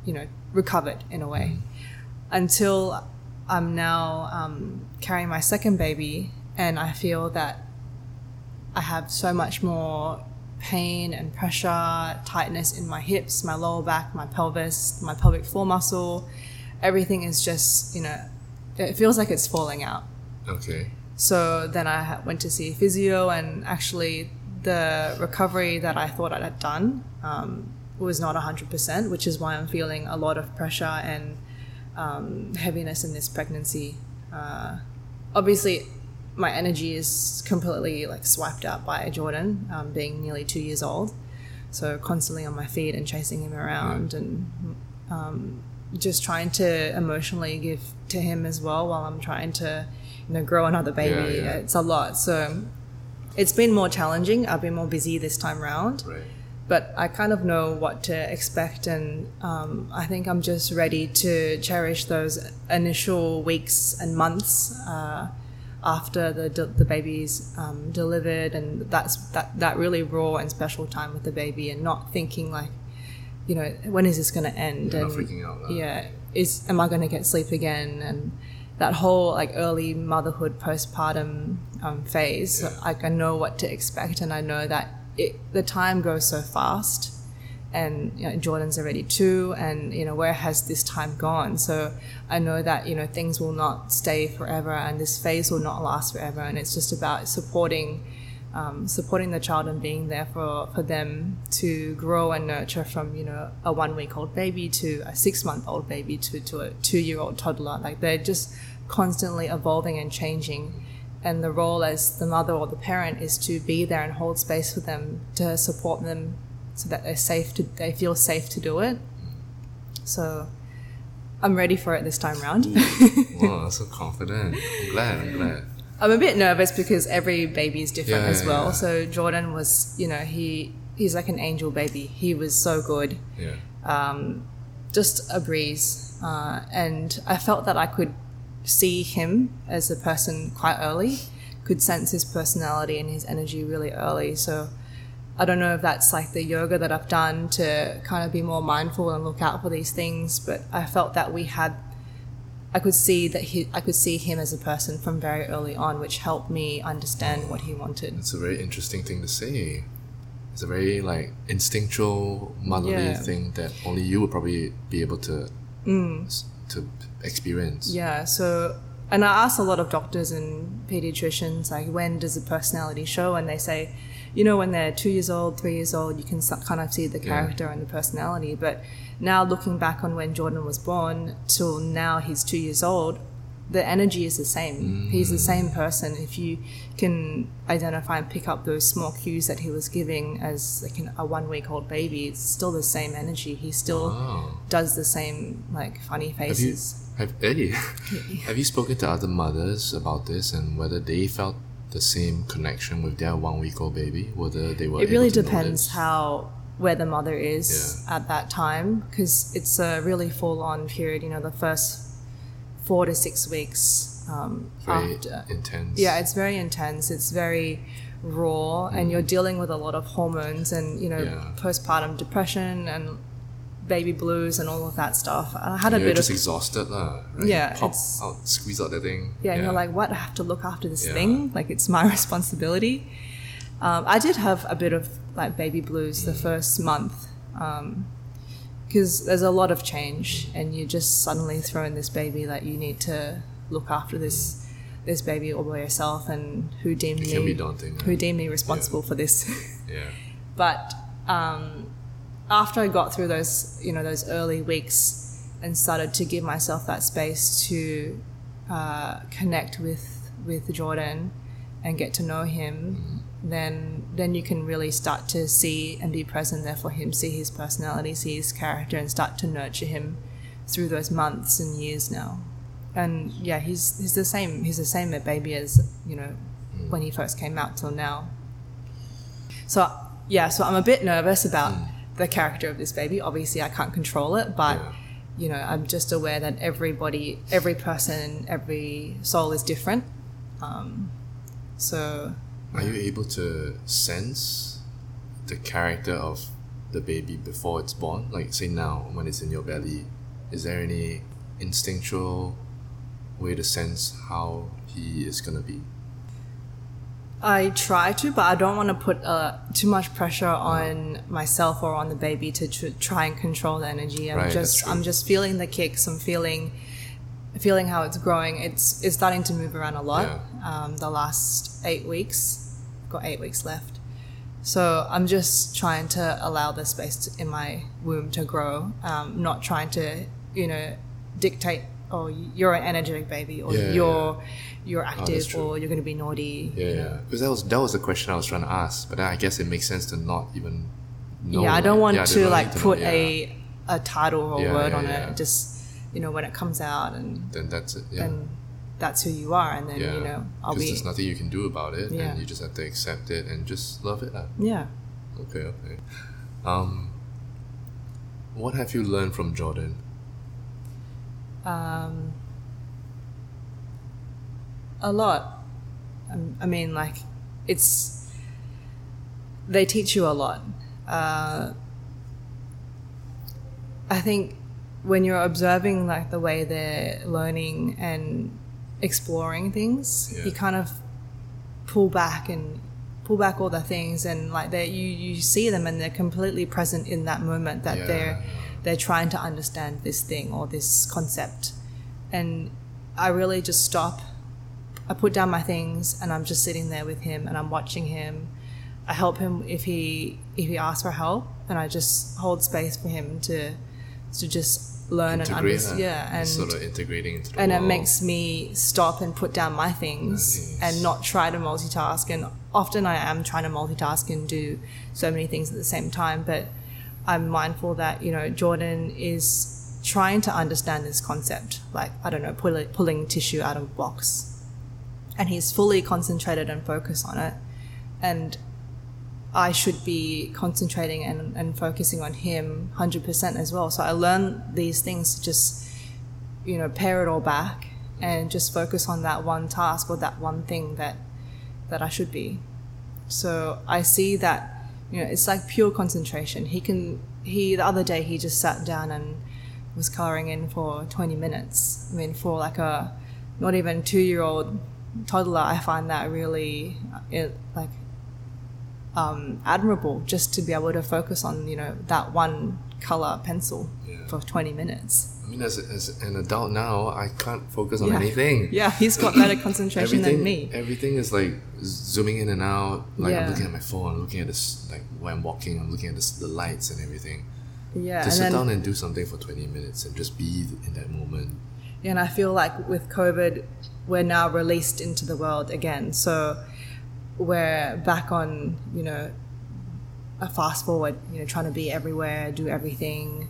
you know recovered in a way until I'm now um, carrying my second baby and I feel that I have so much more pain and pressure tightness in my hips my lower back my pelvis my pelvic floor muscle everything is just you know it feels like it's falling out okay. so then I went to see a physio, and actually, the recovery that I thought I had done um, was not 100%, which is why I'm feeling a lot of pressure and um, heaviness in this pregnancy. Uh, obviously, my energy is completely like swiped out by Jordan, um, being nearly two years old. So constantly on my feet and chasing him around and um, just trying to emotionally give to him as well while I'm trying to, you know, grow another baby. Yeah, yeah. It's a lot. So it's been more challenging. I've been more busy this time round, Right. but I kind of know what to expect, and um, I think I'm just ready to cherish those initial weeks and months. Uh, after the de- the baby's um, delivered, and that's that that really raw and special time with the baby, and not thinking like, you know, when is this going to end? You're and not freaking out. yeah, is am I going to get sleep again? And that whole like early motherhood postpartum um, phase, Yeah. like I know what to expect, and I know that it, the time goes so fast. And you know, Jordan's already two, and you know where has this time gone? So I know that you know things will not stay forever, and this phase will not last forever. And it's just about supporting, um, supporting the child and being there for for them to grow and nurture from you know a one week old baby to a six month old baby to to a two year old toddler. Like they're just constantly evolving and changing. And the role as the mother or the parent is to be there and hold space for them to support them so that they're safe to they feel safe to do it. So I'm ready for it this time round. wow, so confident. I'm glad. I'm glad. I'm a bit nervous because every baby is different Yeah, as well. yeah. So Jordan was, you know, he he's like an angel baby. He was so good, Yeah. just a breeze, uh, and I felt that I could see him as a person quite early, could sense his personality and his energy really early. So I don't know if that's like the yoga that I've done to kind of be more mindful and look out for these things, but I felt that we had I could see that he I could see him as a person from very early on, which helped me understand what he wanted. It's a very interesting thing to say. It's a very like instinctual motherly Yeah. thing that only you would probably be able to mm. s- to experience. Yeah, so and I asked a lot of doctors and pediatricians like when does the personality show and they say you know when they're 2 years old, 3 years old you can kind of see the character and the personality but now looking back on when Jordan was born till now he's 2 years old the energy is the same. He's the mm. same person. If you can identify and pick up those small cues that he was giving as like an, a one week old baby, it's still the same energy. He still Wow. does the same like funny Have you faces. have Eddie? have you spoken to other mothers about this and whether they felt the same connection with their one week old baby? Whether they were it really depends how where the mother is Yeah. at that time because it's a really full on period. You know, the first four to six weeks um, very after. intense. Yeah, it's very intense. It's very raw, and you're dealing with a lot of hormones and you know Mm. Yeah. postpartum depression and baby blues and all of that stuff. I had a You're bit just of exhausted, lah. Right? Yeah, Pop out, squeeze out that thing. yeah, and you're like, what? I have to look after this Yeah. thing. Like it's my responsibility. Um, I did have a bit of like baby blues Mm. the first month because there's a lot of change, and you just suddenly throw in this baby that you need to look after this this baby all by yourself, and who deemed me daunting. who deemed me responsible for this. yeah. but um, after I got through those, you know, those early weeks and started to give myself that space to uh, connect with with Jordan and get to know him, then then you can really start to see and be present there for him, see his personality, see his character, and start to nurture him through those months and years now. And yeah, he's he's the same. He's the same a baby as you know when he first came out till now. So yeah, so I'm a bit nervous about the character of this baby. Obviously, I can't control it, but Yeah. you know, I'm just aware that everybody, every person, every soul is different. Um, so Are you able to sense the character of the baby before it's born? Like, say now, when it's in your belly, is there any instinctual way to sense how he is gonna be? I try to, but I don't want to put uh, too much pressure on myself or on the baby to tr- try and control the energy. I'm Right, just. I'm just feeling the kicks. I'm feeling feeling how it's growing. It's it's starting to move around a lot. Um, the last eight weeks, got eight weeks left. So I'm just trying to allow the space to, in my womb to grow. Um, not trying to you know dictate. Oh, you're an energetic baby, or Yeah, yeah, you're you're active, true. or you're going to be naughty. Yeah, yeah. Because that was that was the question I was trying to ask, but I guess it makes sense to not even. Know, yeah, I don't want to don't like know, put a a title or word on it. Just you know when it comes out, and Then that's it. Yeah. then that's who you are, and then you know I'll be there's nothing you can do about it, and you just have to accept it and just love it. yeah. Okay, okay. Um, what have you learned from Jordan? Um, a lot. Um, I mean, like it's they teach you a lot. Uh, I think when you're observing like the way they're learning and exploring things, Yeah. he kind of pull back and pull back all the things and like they you you see them and they're completely present in that moment that Yeah. they're they're trying to understand this thing or this concept. And i really just stop. I put down my things and i'm just sitting there with him and i'm watching him. I help him if he if he asks for help and i just hold space for him to to just learn and understand yeah and sort of integrating into the and it makes me stop and put down my things Nice. and not try to multitask. And often i am trying to multitask and do so many things at the same time but i'm mindful that you know jordan is trying to understand this concept like i don't know pull, pulling tissue out of a box and he's fully concentrated and focused on it and I should be concentrating and, and focusing on him 100% as well. So I learn these things to just, you know, pare it all back and just focus on that one task or that one thing that, that I should be. So I see that, you know, it's like pure concentration. He can, he, the other day, he just sat down and was coloring in for 20 minutes. I mean, for like a not even two year old toddler, I find that really, it, like, um, admirable just to be able to focus on you know that one color pencil Yeah. for 20 minutes mean, as, as an adult now, I can't focus on yeah. anything. yeah he's got better concentration than me everything is like zooming in and out. Like Yeah. I'm looking at my phone, I'm looking at this. Like when I'm walking, I'm looking at this, the lights and everything. yeah to sit then down and do something for 20 minutes and just be in that moment. and I feel like with COVID we're now released into the world again so we're back on you know a fast forward you know trying to be everywhere do everything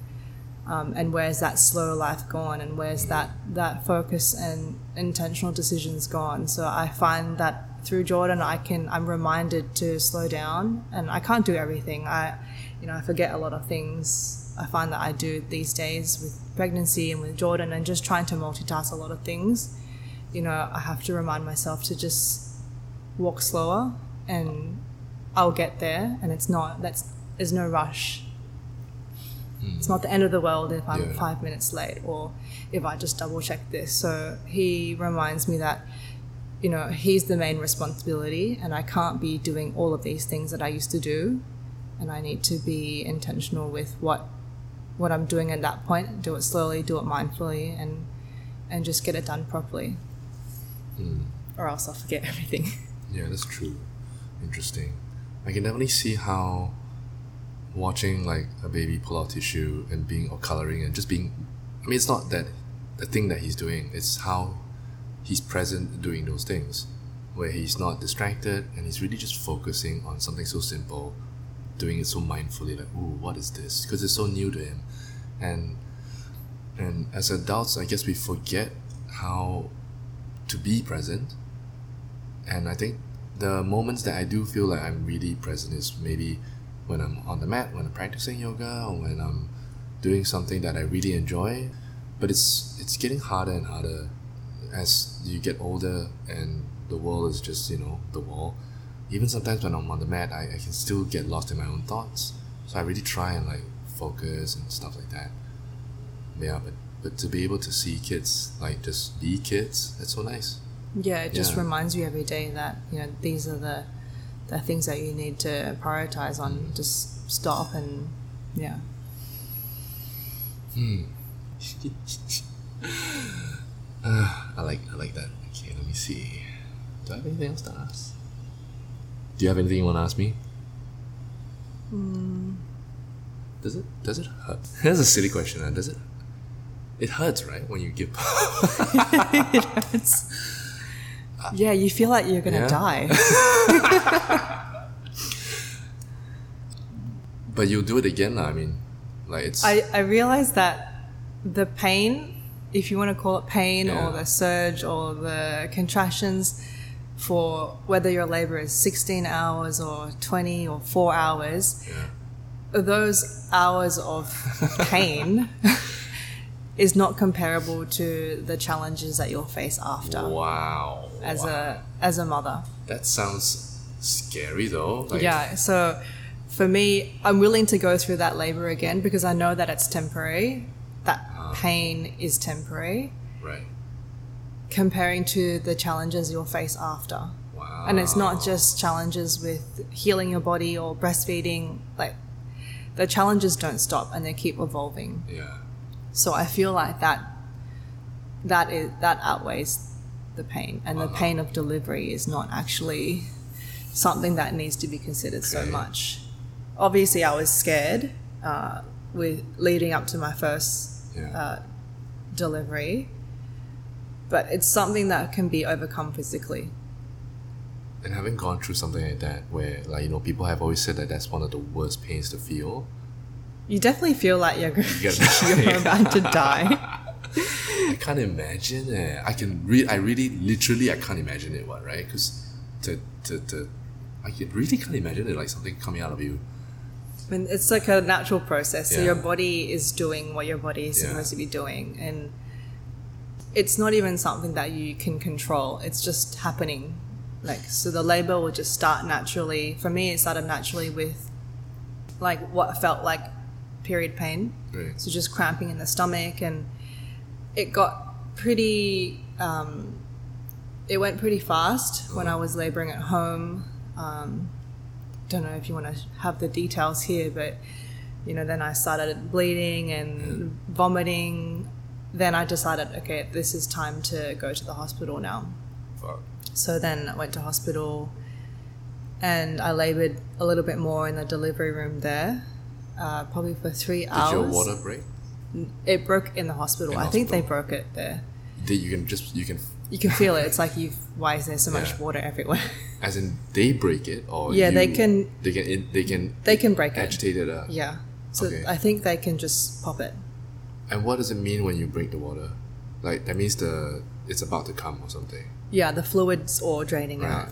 um, and where's that slow life gone? And where's that that focus and intentional decisions gone? So i find that through jordan i can i'm reminded to slow down and i can't do everything. I you know i forget a lot of things. I find that i do these days with pregnancy and with jordan and just trying to multitask a lot of things. You know i have to remind myself to just walk slower and I'll get there and it's not that's there's no rush. Mm. It's not the end of the world if I'm Yeah. five minutes late or if I just double check this. So he reminds me that, you know, he's the main responsibility and I can't be doing all of these things that I used to do. And I need to be intentional with what what I'm doing at that point, do it slowly, do it mindfully and and just get it done properly. Mm. Or else I'll forget everything. Yeah, that's true. Interesting. I can definitely see how watching like a baby pull out tissue and being or coloring and just being I mean it's not that the thing that he's doing, it's how he's present doing those things. Where he's not distracted and he's really just focusing on something so simple, doing it so mindfully, like, ooh, what is this? Because it's so new to him. And and as adults I guess we forget how to be present and I think the moments that I do feel like I'm really present is maybe when I'm on the mat, when I'm practicing yoga, or when I'm doing something that I really enjoy. But it's it's getting harder and harder as you get older and the world is just you know the wall. Even sometimes when I'm on the mat, I, I can still get lost in my own thoughts. So I really try and like focus and stuff like that. Yeah, but but to be able to see kids like just be kids, that's so nice. Yeah, it just Yeah. reminds you every day that you know these are the the things that you need to prioritize on. Just stop and yeah. Hmm. Ah, I like I like that. Okay, let me see. Do I have anything else to ask? Do you have anything you want to ask me? Hmm. Does it does it hurt? That's a silly question. Huh? Does it? It hurts, right? When you give. It? It's- yeah, you feel like you're gonna Yeah. die. but you'll do it again. I mean, like it's. I I realized that the pain, if you want to call it pain Yeah. or the surge or the contractions, for whether your labor is 16 hours or 20 or four hours, yeah. those hours of pain is not comparable to the challenges that you'll face after Wow. as wow. a as a mother. That sounds scary though. Like, yeah, so for me, I'm willing to go through that labor again because I know that it's temporary. That Ah. pain is temporary. Right. comparing to the challenges you'll face after. Wow. And it's not just challenges with healing your body or breastfeeding, like the challenges don't stop and they keep evolving. Yeah. So I feel like that that is that outweighs the pain, and the Uh-huh. pain of delivery is not actually something that needs to be considered so much. Obviously, I was scared uh, with leading up to my first Yeah. uh, delivery, but it's something that can be overcome physically. and having gone through something like that, where like you know people have always said that that's one of the worst pains to feel. You definitely feel like you're, You're you're about to die. I can't imagine it. I can read. I really, literally, I can't imagine it. What right? Because to to to, I really can't imagine it like something coming out of you. I mean, it's like a natural process. So your body is doing what your body is Yeah. supposed to be doing, and it's not even something that you can control. It's just happening. Like so, the labor will just start naturally. For me, it started naturally with like what felt like period pain. Right. So just cramping in the stomach, and it got pretty. Um, it went pretty fast when I was laboring at home. Um, don't know if you want to have the details here, but you know, then I started bleeding and vomiting. Then I decided, okay, this is time to go to the hospital now. Fuck. So then I went to hospital and I labored a little bit more in the delivery room there, uh, probably for three Did hours. Did your water break? It broke in the hospital. In I think they broke it there. Did you can just you can You can feel it. It's like you. Why is there so much water everywhere? as in they break it or Yeah, they can- they can they can they can break it. agitate it. Uh, Yeah. So Okay. I think they can just pop it. And what does it mean when you break the water? Like that means the it's about to come or something. Yeah, the fluids all draining Right. out.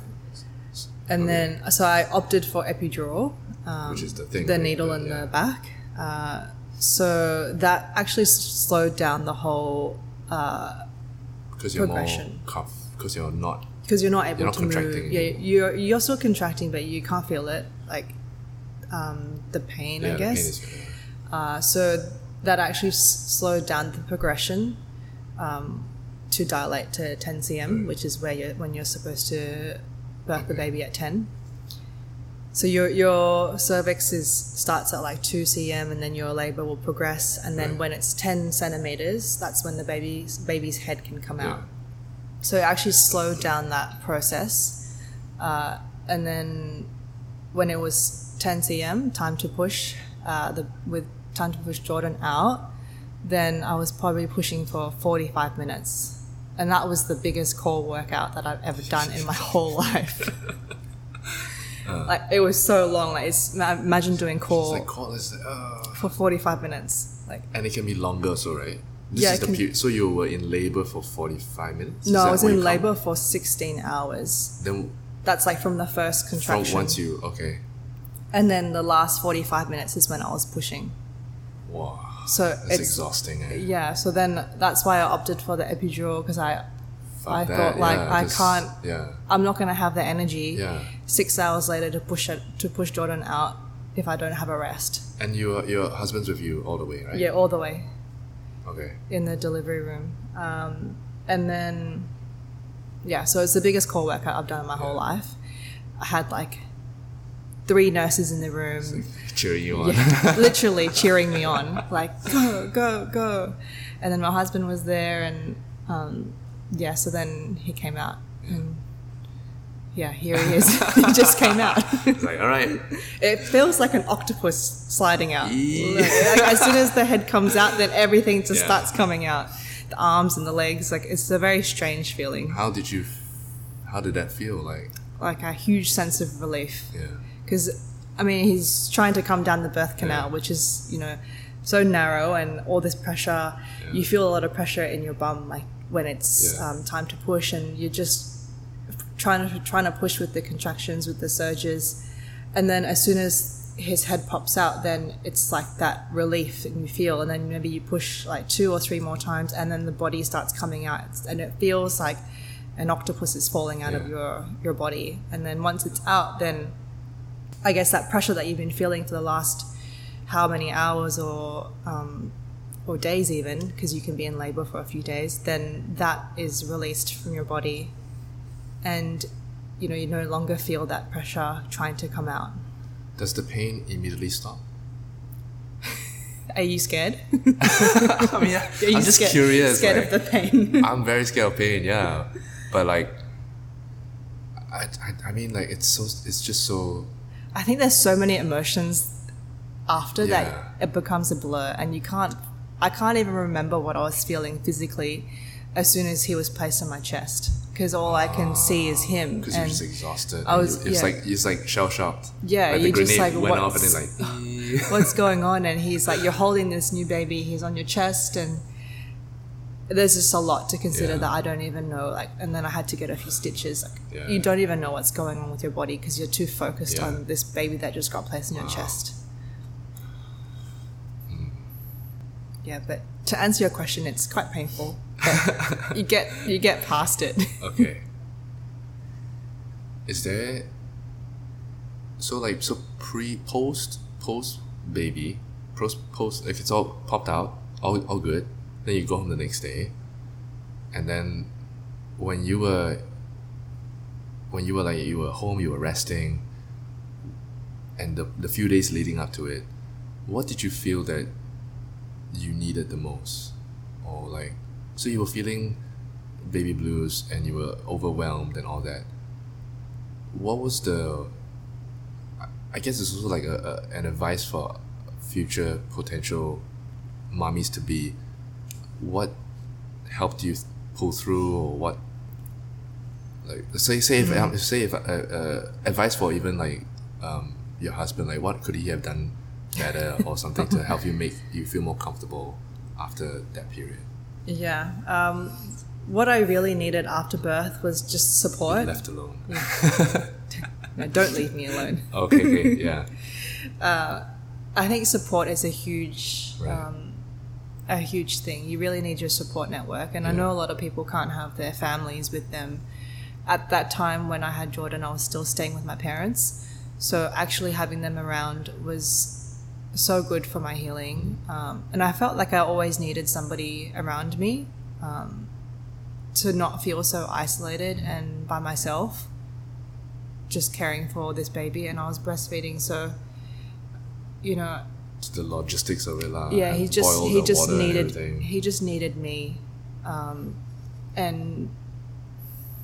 And Okay. then, so I opted for epidural, um, Which is the thing, the needle in yeah. the back. Uh, so that actually slowed down the whole Because you're more Progression. cuff. Because you're not. because you're not able You're not to move. Yeah, you're you're still contracting, but you can't feel it, like um, the pain. Yeah, I the pain guess. is. Uh, so that actually s- slowed down the progression um, to dilate to 10 cm, which is where you're when you're supposed to birth the baby at 10. So your your cervix is starts at like 2 cm, and then your labor will progress, and then Right. when it's 10 centimeters, that's when the baby's baby's head can come Yeah. out. So it actually slowed down that process, uh, and then when it was 10 cm, time to push uh, the with time to push Jordan out, then I was probably pushing for 45 minutes, and that was the biggest core workout that I've ever done in my whole life. like it was so long. Like it's imagine doing It's core like cordless. Uh, for 45 minutes. Like and it can be longer, so right. This Yeah, is the can- period. So you were in labor for forty five minutes. No, I was in count? labor for 16 hours. Then That's like from the first from contraction. once you okay. and then the last 45 minutes is when I was pushing. Wow. So That's it's exhausting. Eh? yeah. So then that's why I opted for the epidural because I I that, thought, like, yeah, I just- can't- Yeah. I'm not gonna have the energy Yeah. six hours later to push it to push Jordan out if I don't have a rest. And your your husband's with you all the way, right? Yeah, all the way Okay. in the delivery room, um, and then yeah. So it's the biggest core workout I've done in my whole life. I had like three nurses in the room. Cheering you on. Yeah, literally cheering me on, like go, go, go. And then my husband was there, and um, yeah, so then he came out, and yeah, here he is. he just came out. it's like, all right. it feels like an octopus sliding out. Yeah. Like, as soon as the head comes out, then everything just Yeah. starts coming out. The arms and the legs, like it's a very strange feeling, How did you? How did that feel like? like a huge sense of relief. Yeah. because I mean he's trying to come down the birth canal, Yeah. which is you know so narrow and all this pressure. You feel a lot of pressure in your bum, like when it's Yeah. um, time to push, and you're just trying to trying to push with the contractions, with the surges, and then as soon as his head pops out, then it's like that relief that you feel, and then maybe you push like two or three more times, and then the body starts coming out, and it feels like an octopus is falling out of your your body, and then once it's out, then I guess that pressure that you've been feeling for the last how many hours or um, or days even, because you can be in labor for a few days, then that is released from your body. And, you know, you no longer feel that pressure trying to come out. Does the pain immediately stop? Are you scared? I mean, Are you I'm just scared, curious. Scared like, of the pain. I'm very scared of pain, yeah. But like, I, I, I mean, like it's so it's just so I think there's so many emotions after Yeah. that it becomes a blur, and you can't. I can't even remember what I was feeling physically as soon as he was placed on my chest, because all I can see is him. because you're just exhausted. I was- it's yeah. like it's like shell shocked. Yeah, like the you're just grenade like, went off and what's- then like. what's going on? And he's like, you're holding this new baby. He's on your chest, and there's just a lot to consider Yeah. that I don't even know. Like, and then I had to get a few stitches. Like, Yeah. you don't even know what's going on with your body because you're too focused on this baby that just got placed in your chest. Yeah, but to answer your question, it's quite painful. You get you get past it. Okay. Is there so like so pre post post baby post post if it's all popped out all all good then you go home the next day and then when you were when you were like you were home you were resting and the, the few days leading up to it what did you feel that you needed the most. Or like so you were feeling baby blues and you were overwhelmed and all that. What was the I- guess it's also like a, a an advice for future potential mommies to be. What helped you pull through or what like say say if um, say if uh, uh, advice for even like um, your husband like what could he have done better or something to help you make you feel more comfortable after that period Yeah. Um, what I really needed after birth was just support. left alone No, don't leave me alone. okay okay yeah I think support is a huge, Right. um, a huge thing. You really need your support network, and I know a lot of people can't have their families with them. At that time, when I had Jordan, I was still staying with my parents, so actually having them around was so good for my healing. Um, and I felt like I always needed somebody around me um, to not feel so isolated and by myself, just caring for this baby. And I was breastfeeding, so you know, It's the logistics of it lah. yeah, he just he just needed he just needed me, um, and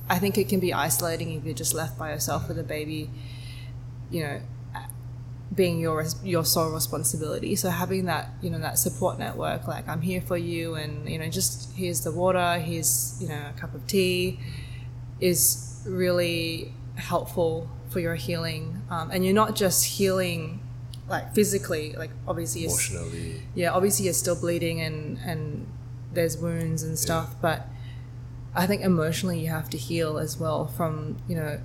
I think it can be isolating if you're just left by yourself with a baby. You know, being your your sole responsibility. So having that you know that support network, like I'm here for you, and you know just here's the water, here's you know a cup of tea, is really helpful for your healing. Um, and you're not just healing like physically, like obviously emotionally. yeah, obviously you're still bleeding and and there's wounds and stuff, but I think emotionally you have to heal as well from you know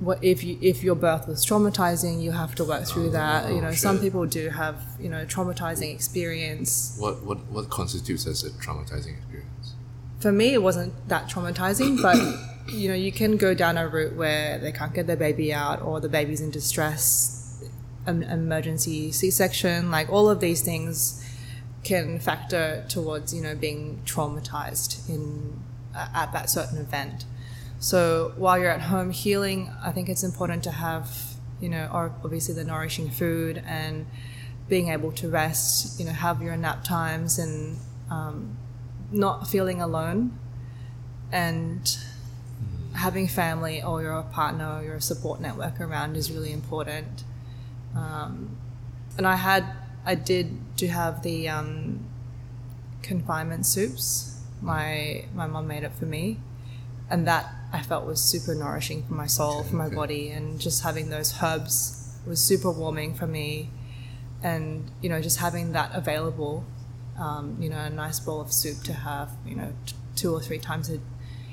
what if you if your birth was traumatizing, you have to work through that. You know, some people do have you know traumatizing experience. What what what constitutes as a traumatizing experience? For me, it wasn't that traumatizing, but you know, you can go down a route where they can't get their baby out or the baby's in distress, an emergency C-section, like all of these things can factor towards you know being traumatized in uh, at that certain event. So while you're at home healing, I think it's important to have you know, obviously the nourishing food and being able to rest. You know, have your nap times and um, not feeling alone and having family or your partner or your support network around is really important. Um, and I had, I did do have the um, confinement soups. My my mom made it for me, and that I felt was super nourishing for my soul, for my body, and just having those herbs was super warming for me. And you know, just having that available, um, you know, a nice bowl of soup to have, you know, t- two or three times a,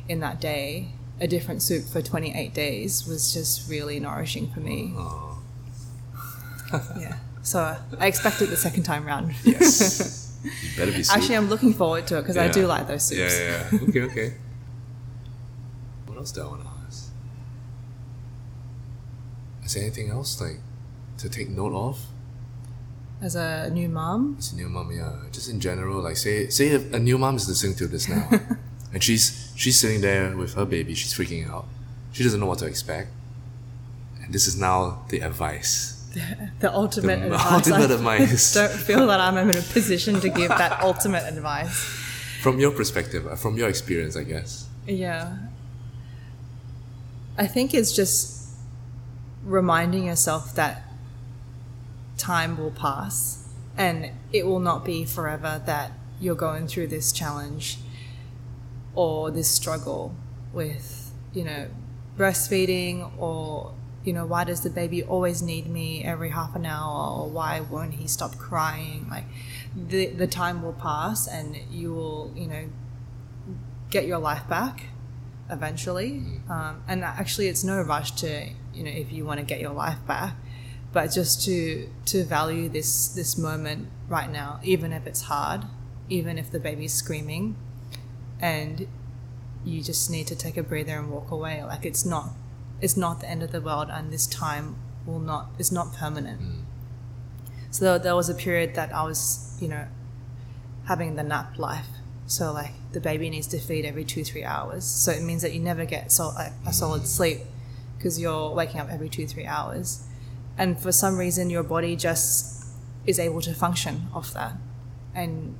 in that day, a different soup for 28 days was just really nourishing for me. Oh, Yeah. So I expected the second time round. yes. you better be. Actually, I'm looking forward to it because I do like those soups. Yeah, yeah, yeah. Okay, okay. What else do I want? Is there anything else like to take note of? as a new mom. As a new mom, yeah. Just in general, like say say a new mom is listening to this now, and she's she's sitting there with her baby, she's freaking out. She doesn't know what to expect, and this is now the advice. The ultimate The advice. ultimate I advice. don't feel that I'm in a position to give that ultimate advice. From your perspective, uh, from your experience, I guess. Yeah. I think it's just reminding yourself that time will pass and it will not be forever that you're going through this challenge or this struggle with, you know, breastfeeding or, you know, why does the baby always need me every half an hour or why won't he stop crying? Like, the, the time will pass and you will, you know, get your life back eventually. Um, and actually, it's no rush to you know if you want to get your life back, but just to to value this this moment right now, even if it's hard, even if the baby's screaming, and you just need to take a breather and walk away. Like it's not it's not the end of the world, and this time will not is not permanent. So there, there was a period that I was you know having the nap life. So like the baby needs to feed every two three hours. So it means that you never get sol- a solid sleep because you're waking up every two three hours, and for some reason your body just is able to function off that, and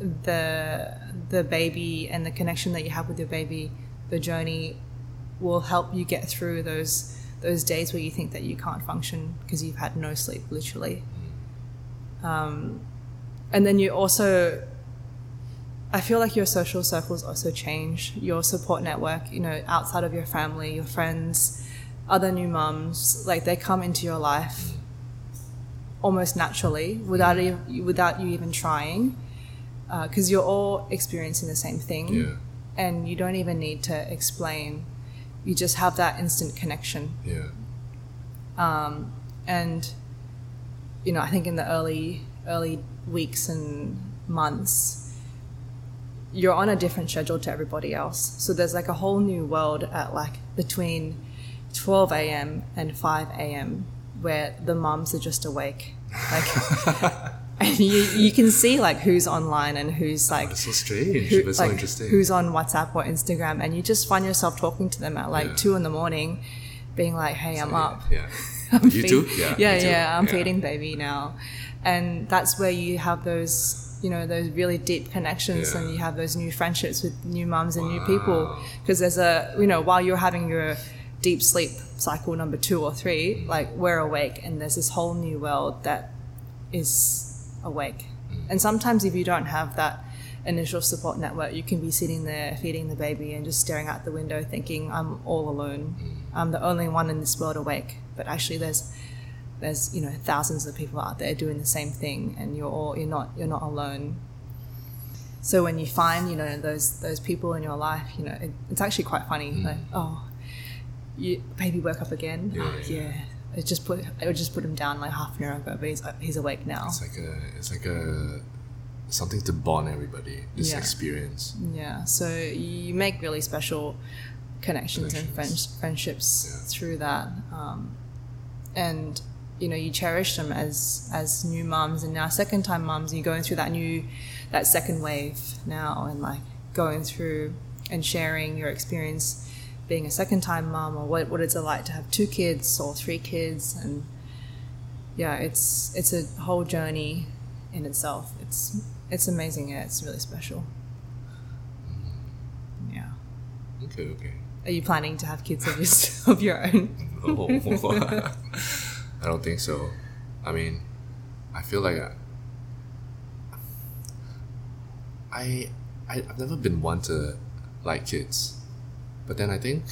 the the baby and the connection that you have with your baby, the journey will help you get through those those days where you think that you can't function because you've had no sleep literally. Um, and then you also i feel like your social circles also change your support network you know outside of your family your friends other new mums like they come into your life almost naturally without you without you even trying uh, because you're all experiencing the same thing Yeah. and you don't even need to explain you just have that instant connection Yeah. Um, and you know i think in the early early weeks and months you're on a different schedule to everybody else so there's like a whole new world at like between 12 a.m and 5 a.m where the mums are just awake like and you, you can see like who's online and who's like It's so strange. who- but so interesting. who's on WhatsApp or Instagram, and you just find yourself talking to them at like Yeah. two in the morning, being like, "Hey, I'm up. Yeah. I'm you feed- too? Yeah. yeah, yeah. I'm feeding baby now, and that's where you have those, you know, those really deep connections, Yeah. and you have those new friendships with new mums and new people. Because there's a, you know, while you're having your deep sleep cycle number two or three, like we're awake, and there's this whole new world that is awake. Mm. And sometimes if you don't have that initial support network, you can be sitting there feeding the baby and just staring out the window thinking, I'm all alone. Mm. I'm the only one in this world awake. But actually there's there's, you know, thousands of people out there doing the same thing and you're all you're not you're not alone. So when you find, you know, those those people in your life, you know, it, it's actually quite funny. Like, oh, you, baby woke up again. Yeah, oh, yeah. yeah. It just put it would just put him down like half an hour ago, but he's he's awake now. It's like a, it's like a, something to bond everybody. This Yeah. experience. Yeah, so you make really special connections, and friends, friendships Yeah. through that, um, and you know you cherish them as as new moms and now second time mums. You're going through that new that second wave now, and like going through and sharing your experience being a second time mom or what what it's like to have two kids or three kids. And yeah it's it's a whole journey in itself. It's it's amazing yeah it's really special. Mm-hmm. Yeah. Okay, okay. are you planning to have kids of your, of your own? Oh, I don't think so. I mean, I feel like I, I, I I've never been one to like kids, but then I think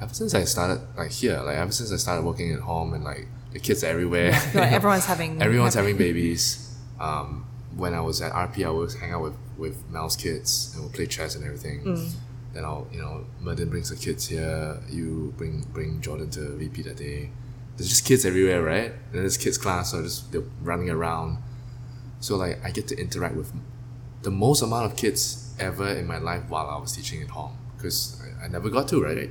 ever since I started like here, like ever since I started working at home and like the kids are everywhere, feel like everyone's having everyone's having- having babies. Um, when I was at RP, I would hang out with with Mel's kids and we'll play chess and everything. Mm. Then I'll you know Merlin brings the kids here. You bring bring Jordan to VP that day. There's just kids everywhere, right? And there's kids class, so just they're running around. So like I get to interact with the most amount of kids ever in my life while I was teaching at home because I, I never got to right.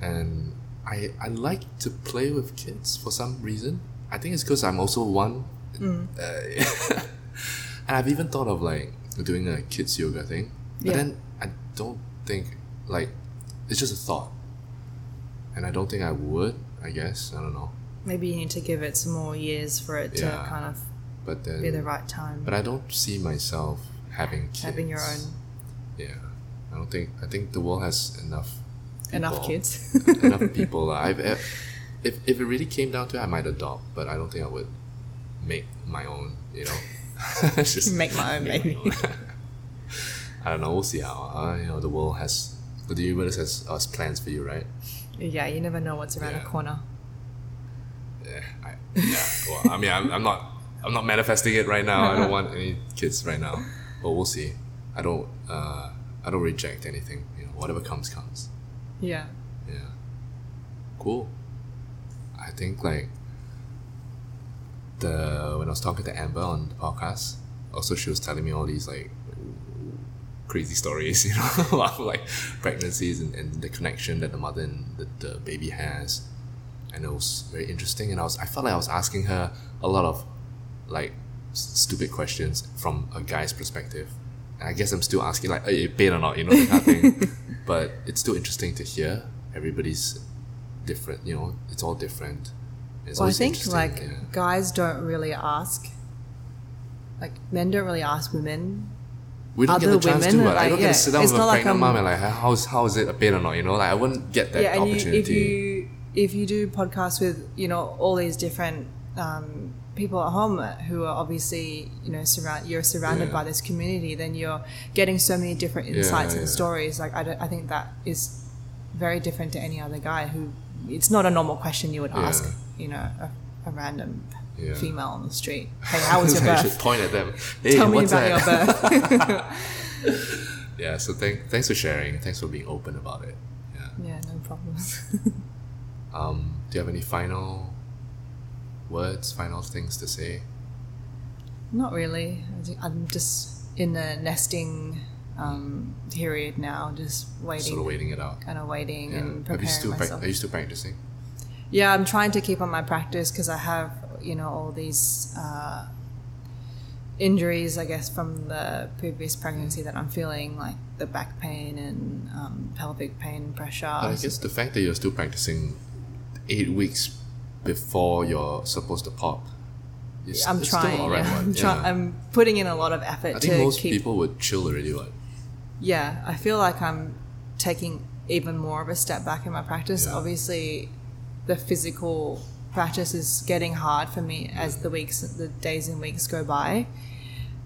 And I I like to play with kids for some reason. I think it's because I'm also one Mm. Uh, and I've even thought of like doing a kids yoga thing, but Yeah. then I don't think like it's just a thought, and I don't think I would. I guess I don't know, Maybe you need to give it some more years for it to Yeah. kind of but then be the right time. But I don't see myself having kids. Having your own Yeah, I don't think. I think the world has enough. enough people- kids. enough people. I've if if it really came down to it, I might adopt, but I don't think I would make my own. You know, It's just Make my own baby. I don't know. We'll see how. Uh, you know, the world has the universe has us plans for you, right? Yeah, you never know what's around Yeah. the corner. Yeah, I, yeah. Well, I mean, I'm, I'm not. I'm not manifesting it right now. I don't want any kids right now, but we'll see. I don't. Uh, I don't reject anything. You know, whatever comes, comes. Yeah. Yeah. Cool. I think like the when I was talking to Amber on the podcast, also she was telling me all these like crazy stories, you know, about like pregnancies and, and the connection that the mother and the, the baby has. And it was very interesting and I was I felt like I was asking her a lot of like stupid questions from a guy's perspective. And I guess I'm still asking like, eh, eh, hey, pain or not, you know, that kind of thing. but it's still interesting to hear. Everybody's different, you know, it's all different. It's Well, I think like yeah. guys don't really ask. Like men don't really ask women. We don't other get the chance to. But I don't get to sit down with a not like pregnant mom and like, how's how is it a pain or not? You know, like I wouldn't get that yeah, and you, opportunity. if you if you do podcasts with you know all these different um, people at home who are obviously you know surround you're surrounded Yeah. by this community, then you're getting so many different insights yeah. and stories. Like I, don't, I think that is very different to any other guy who it's not a normal question you would ask. You know, a, a random Yeah. female on the street. Hey, how was your I should birth? point at them. Hey, Tell me about that? your birth. yeah. So thank, thanks for sharing. Thanks for being open about it. Yeah. yeah, no problems. Um, do you have any final words, final things to say? Not really. I'm just in a nesting um, period now, just waiting, Sort of waiting it out. kind of waiting Yeah. and Have you preparing still myself. are you still practicing? yeah, I'm trying to keep on my practice because I have, you know, all these uh, injuries, I guess, from the previous pregnancy that I'm feeling, like the back pain and um, pelvic pain, pressure. I guess the fact that you're still practicing eight weeks before you're supposed to pop, is, I'm it's trying. Still alright, yeah. I'm, try- I'm putting in a lot of effort I to think most keep. people would chill already. What? yeah, I feel like I'm taking even more of a step back in my practice. Yeah. Obviously, the physical practice is getting hard for me as the weeks, the days and weeks go by.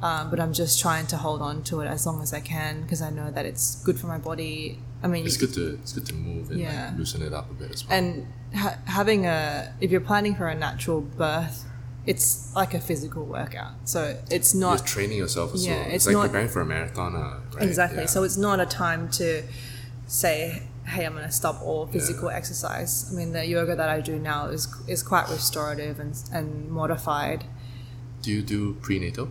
Um, but I'm just trying to hold on to it as long as I can because I know that it's good for my body. I mean, It's good to it's good to move and Yeah. like, loosen it up a bit as well. and ha- having a if you're planning for a natural birth, it's like a physical workout. So it's you're not training yourself as Yeah, well. It's, it's like not- preparing for a marathon, uh, right? Exactly. Yeah. So it's not a time to say, "Hey, I'm going to stop all physical exercise." I mean, the yoga that I do now is is quite restorative and and modified. do you do prenatal?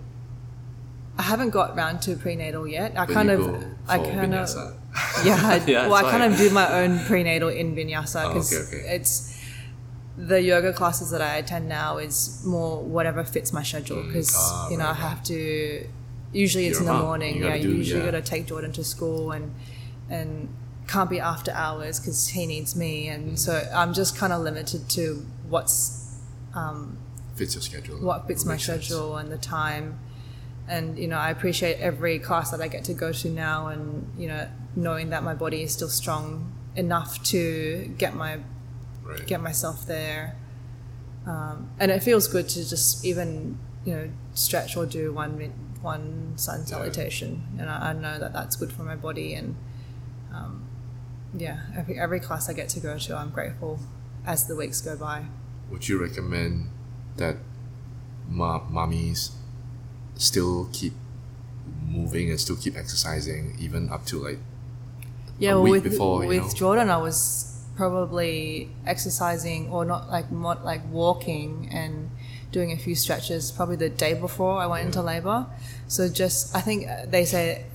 I haven't got round to prenatal yet. I But kind of, I kind of, yeah. I, Yeah, well, I kind of do my own prenatal in vinyasa Oh, because okay, okay. it's the yoga classes that I attend now is more whatever fits my schedule because ah, you know right, I have to. Usually it's in the mom. morning. You yeah, do- usually yeah. got to take Jordan to school and and can't be after hours because he needs me, and so I'm just kind of limited to what's Fits your schedule. what fits my Makes sense. schedule and the time. And you know, I appreciate every class that I get to go to now, and you know, knowing that my body is still strong enough to get my Right. get myself there. Um, and it feels good to just even you know stretch or do one one sun salutation, and I, I know that that's good for my body. And um, yeah, every every class I get to go to, I'm grateful as the weeks go by. Would you recommend that ma- mommies still keep moving and still keep exercising even up to like yeah, a well, week with before, you with know? Jordan, I was probably exercising or not like not like walking and doing a few stretches probably the day before I went into labor. So just I think they say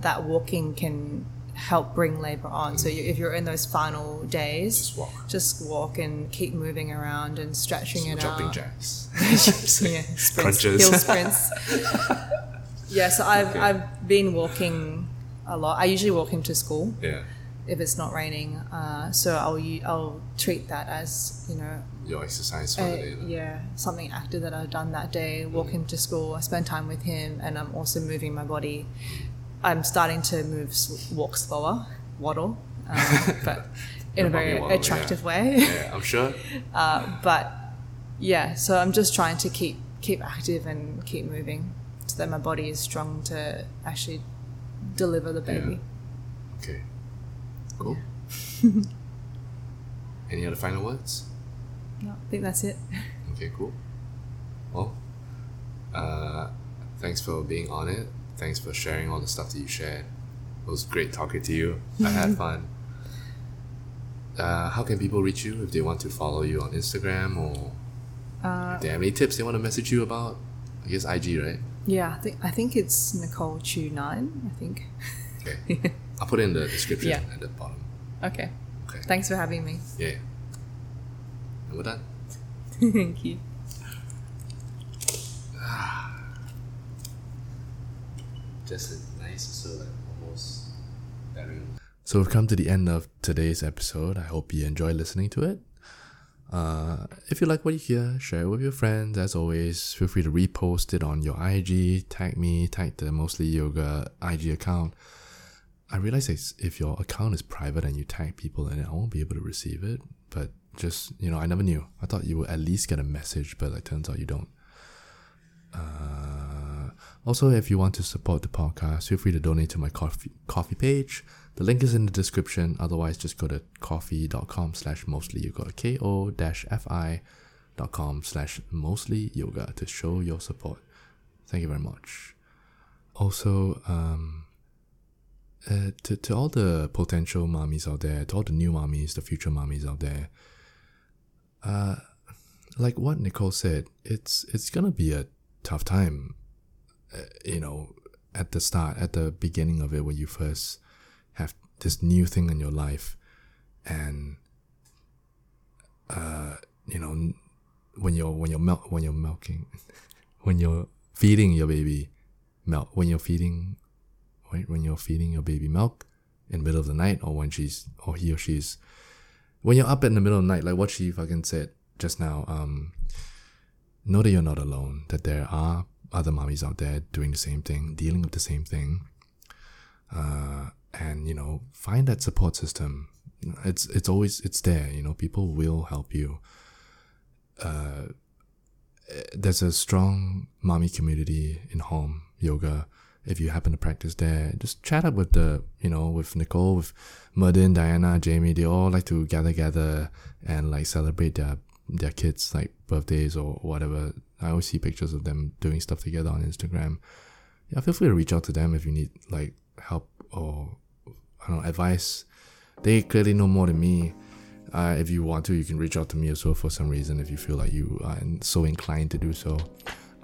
that walking can help bring labor on. So you, if you're in those final days, Just walk. just walk and keep moving around and stretching it Jumping out. Jumping jacks. yeah, sprints, Crunches. hill sprints. yeah, so I've Okay. I've been walking a lot. I usually walk into school Yeah. if it's not raining. Uh, so I'll I'll treat that as you know Your exercise for the day. yeah, something active that I've done that day. Walk him to school. I spend time with him, and I'm also moving my body. I'm starting to move, walk slower, waddle, um, but in a very waddle, attractive yeah. way. Yeah, I'm sure. but yeah, so I'm just trying to keep keep active and keep moving, so that my body is strong to actually deliver the baby. Okay. Cool. Any other final words? No, I think that's it. Okay, cool. Well, uh, thanks for being on it. Thanks for sharing all the stuff that you shared. It was great talking to you. I had fun. Uh, how can people reach you if they want to follow you on Instagram or Uh, if they have any tips they want to message you about? I guess IG, right? yeah, I think I think it's Nicole Chu nine. I think. Okay. I'll put it in the description Yeah. at the bottom. Okay. Okay. Thanks for having me. Yeah. And we're done. Thank you. Just a nice, so like almost bearing. So we've come to the end of today's episode. I hope you enjoy listening to it. Uh, if you like what you hear, share it with your friends. As always, feel free to repost it on your IG, tag me, tag the Mostly Yoga IG account. I realize if your account is private and you tag people in it, I won't be able to receive it. But just, you know, I never knew. I thought you would at least get a message, but it turns out you don't. Uh, also, if you want to support the podcast, feel free to donate to my Ko-fi Ko-fi page. The link is in the description. Otherwise, just go to ko-fi.com slash mostly yoga, K-O dash F-I dot com slash mostly yoga to show your support. Thank you very much. Also, um, uh, to, to all the potential mommies out there, to all the new mommies, the future mommies out there, uh, like what Nicole said, it's it's gonna be a tough time, you know, at the start, at the beginning of it, when you first have this new thing in your life, and uh, you know, when you're when you're when you're milking, when you're feeding your baby milk, when you're feeding, when when you're feeding your baby milk in the middle of the night, or when she's or he or she's when you're up in the middle of the night, like what she fucking said just now, um, know that you're not alone, that there are other mommies out there doing the same thing, dealing with the same thing. Uh, and, you know, find that support system. It's, it's always, it's there, you know, people will help you. Uh, there's a strong mommy community in home yoga. If you happen to practice there, just chat up with the, you know, with Nicole, with Merdin, Diana, Jamie. They all like to gather, gather, and like celebrate their their kids' like birthdays or whatever. I always see pictures of them doing stuff together on Instagram. Yeah, feel free to reach out to them if you need like help or I don't know advice. They clearly know more than me. Uh, if you want to, you can reach out to me as well for some reason if you feel like you are so inclined to do so.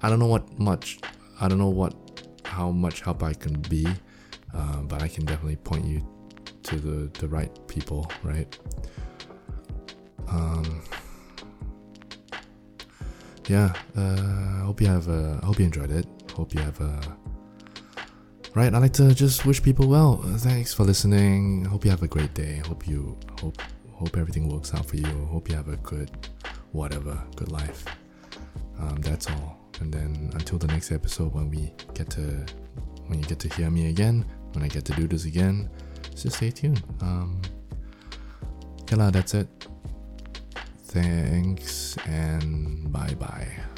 I don't know what much, I don't know what, how much help I can be, uh, but I can definitely point you to the, the right people, right? Um, yeah, uh, hope you have, uh, hope you enjoyed it. Hope you have, uh, right. I'd like to just wish people well. Uh, Thanks for listening. Hope you have a great day. Hope you hope hope everything works out for you. Hope you have a good whatever, good life. Um, that's all. And then until the next episode, when we get to when you get to hear me again, when I get to do this again, just stay tuned. Um, lah, that's it. Thanks and bye bye.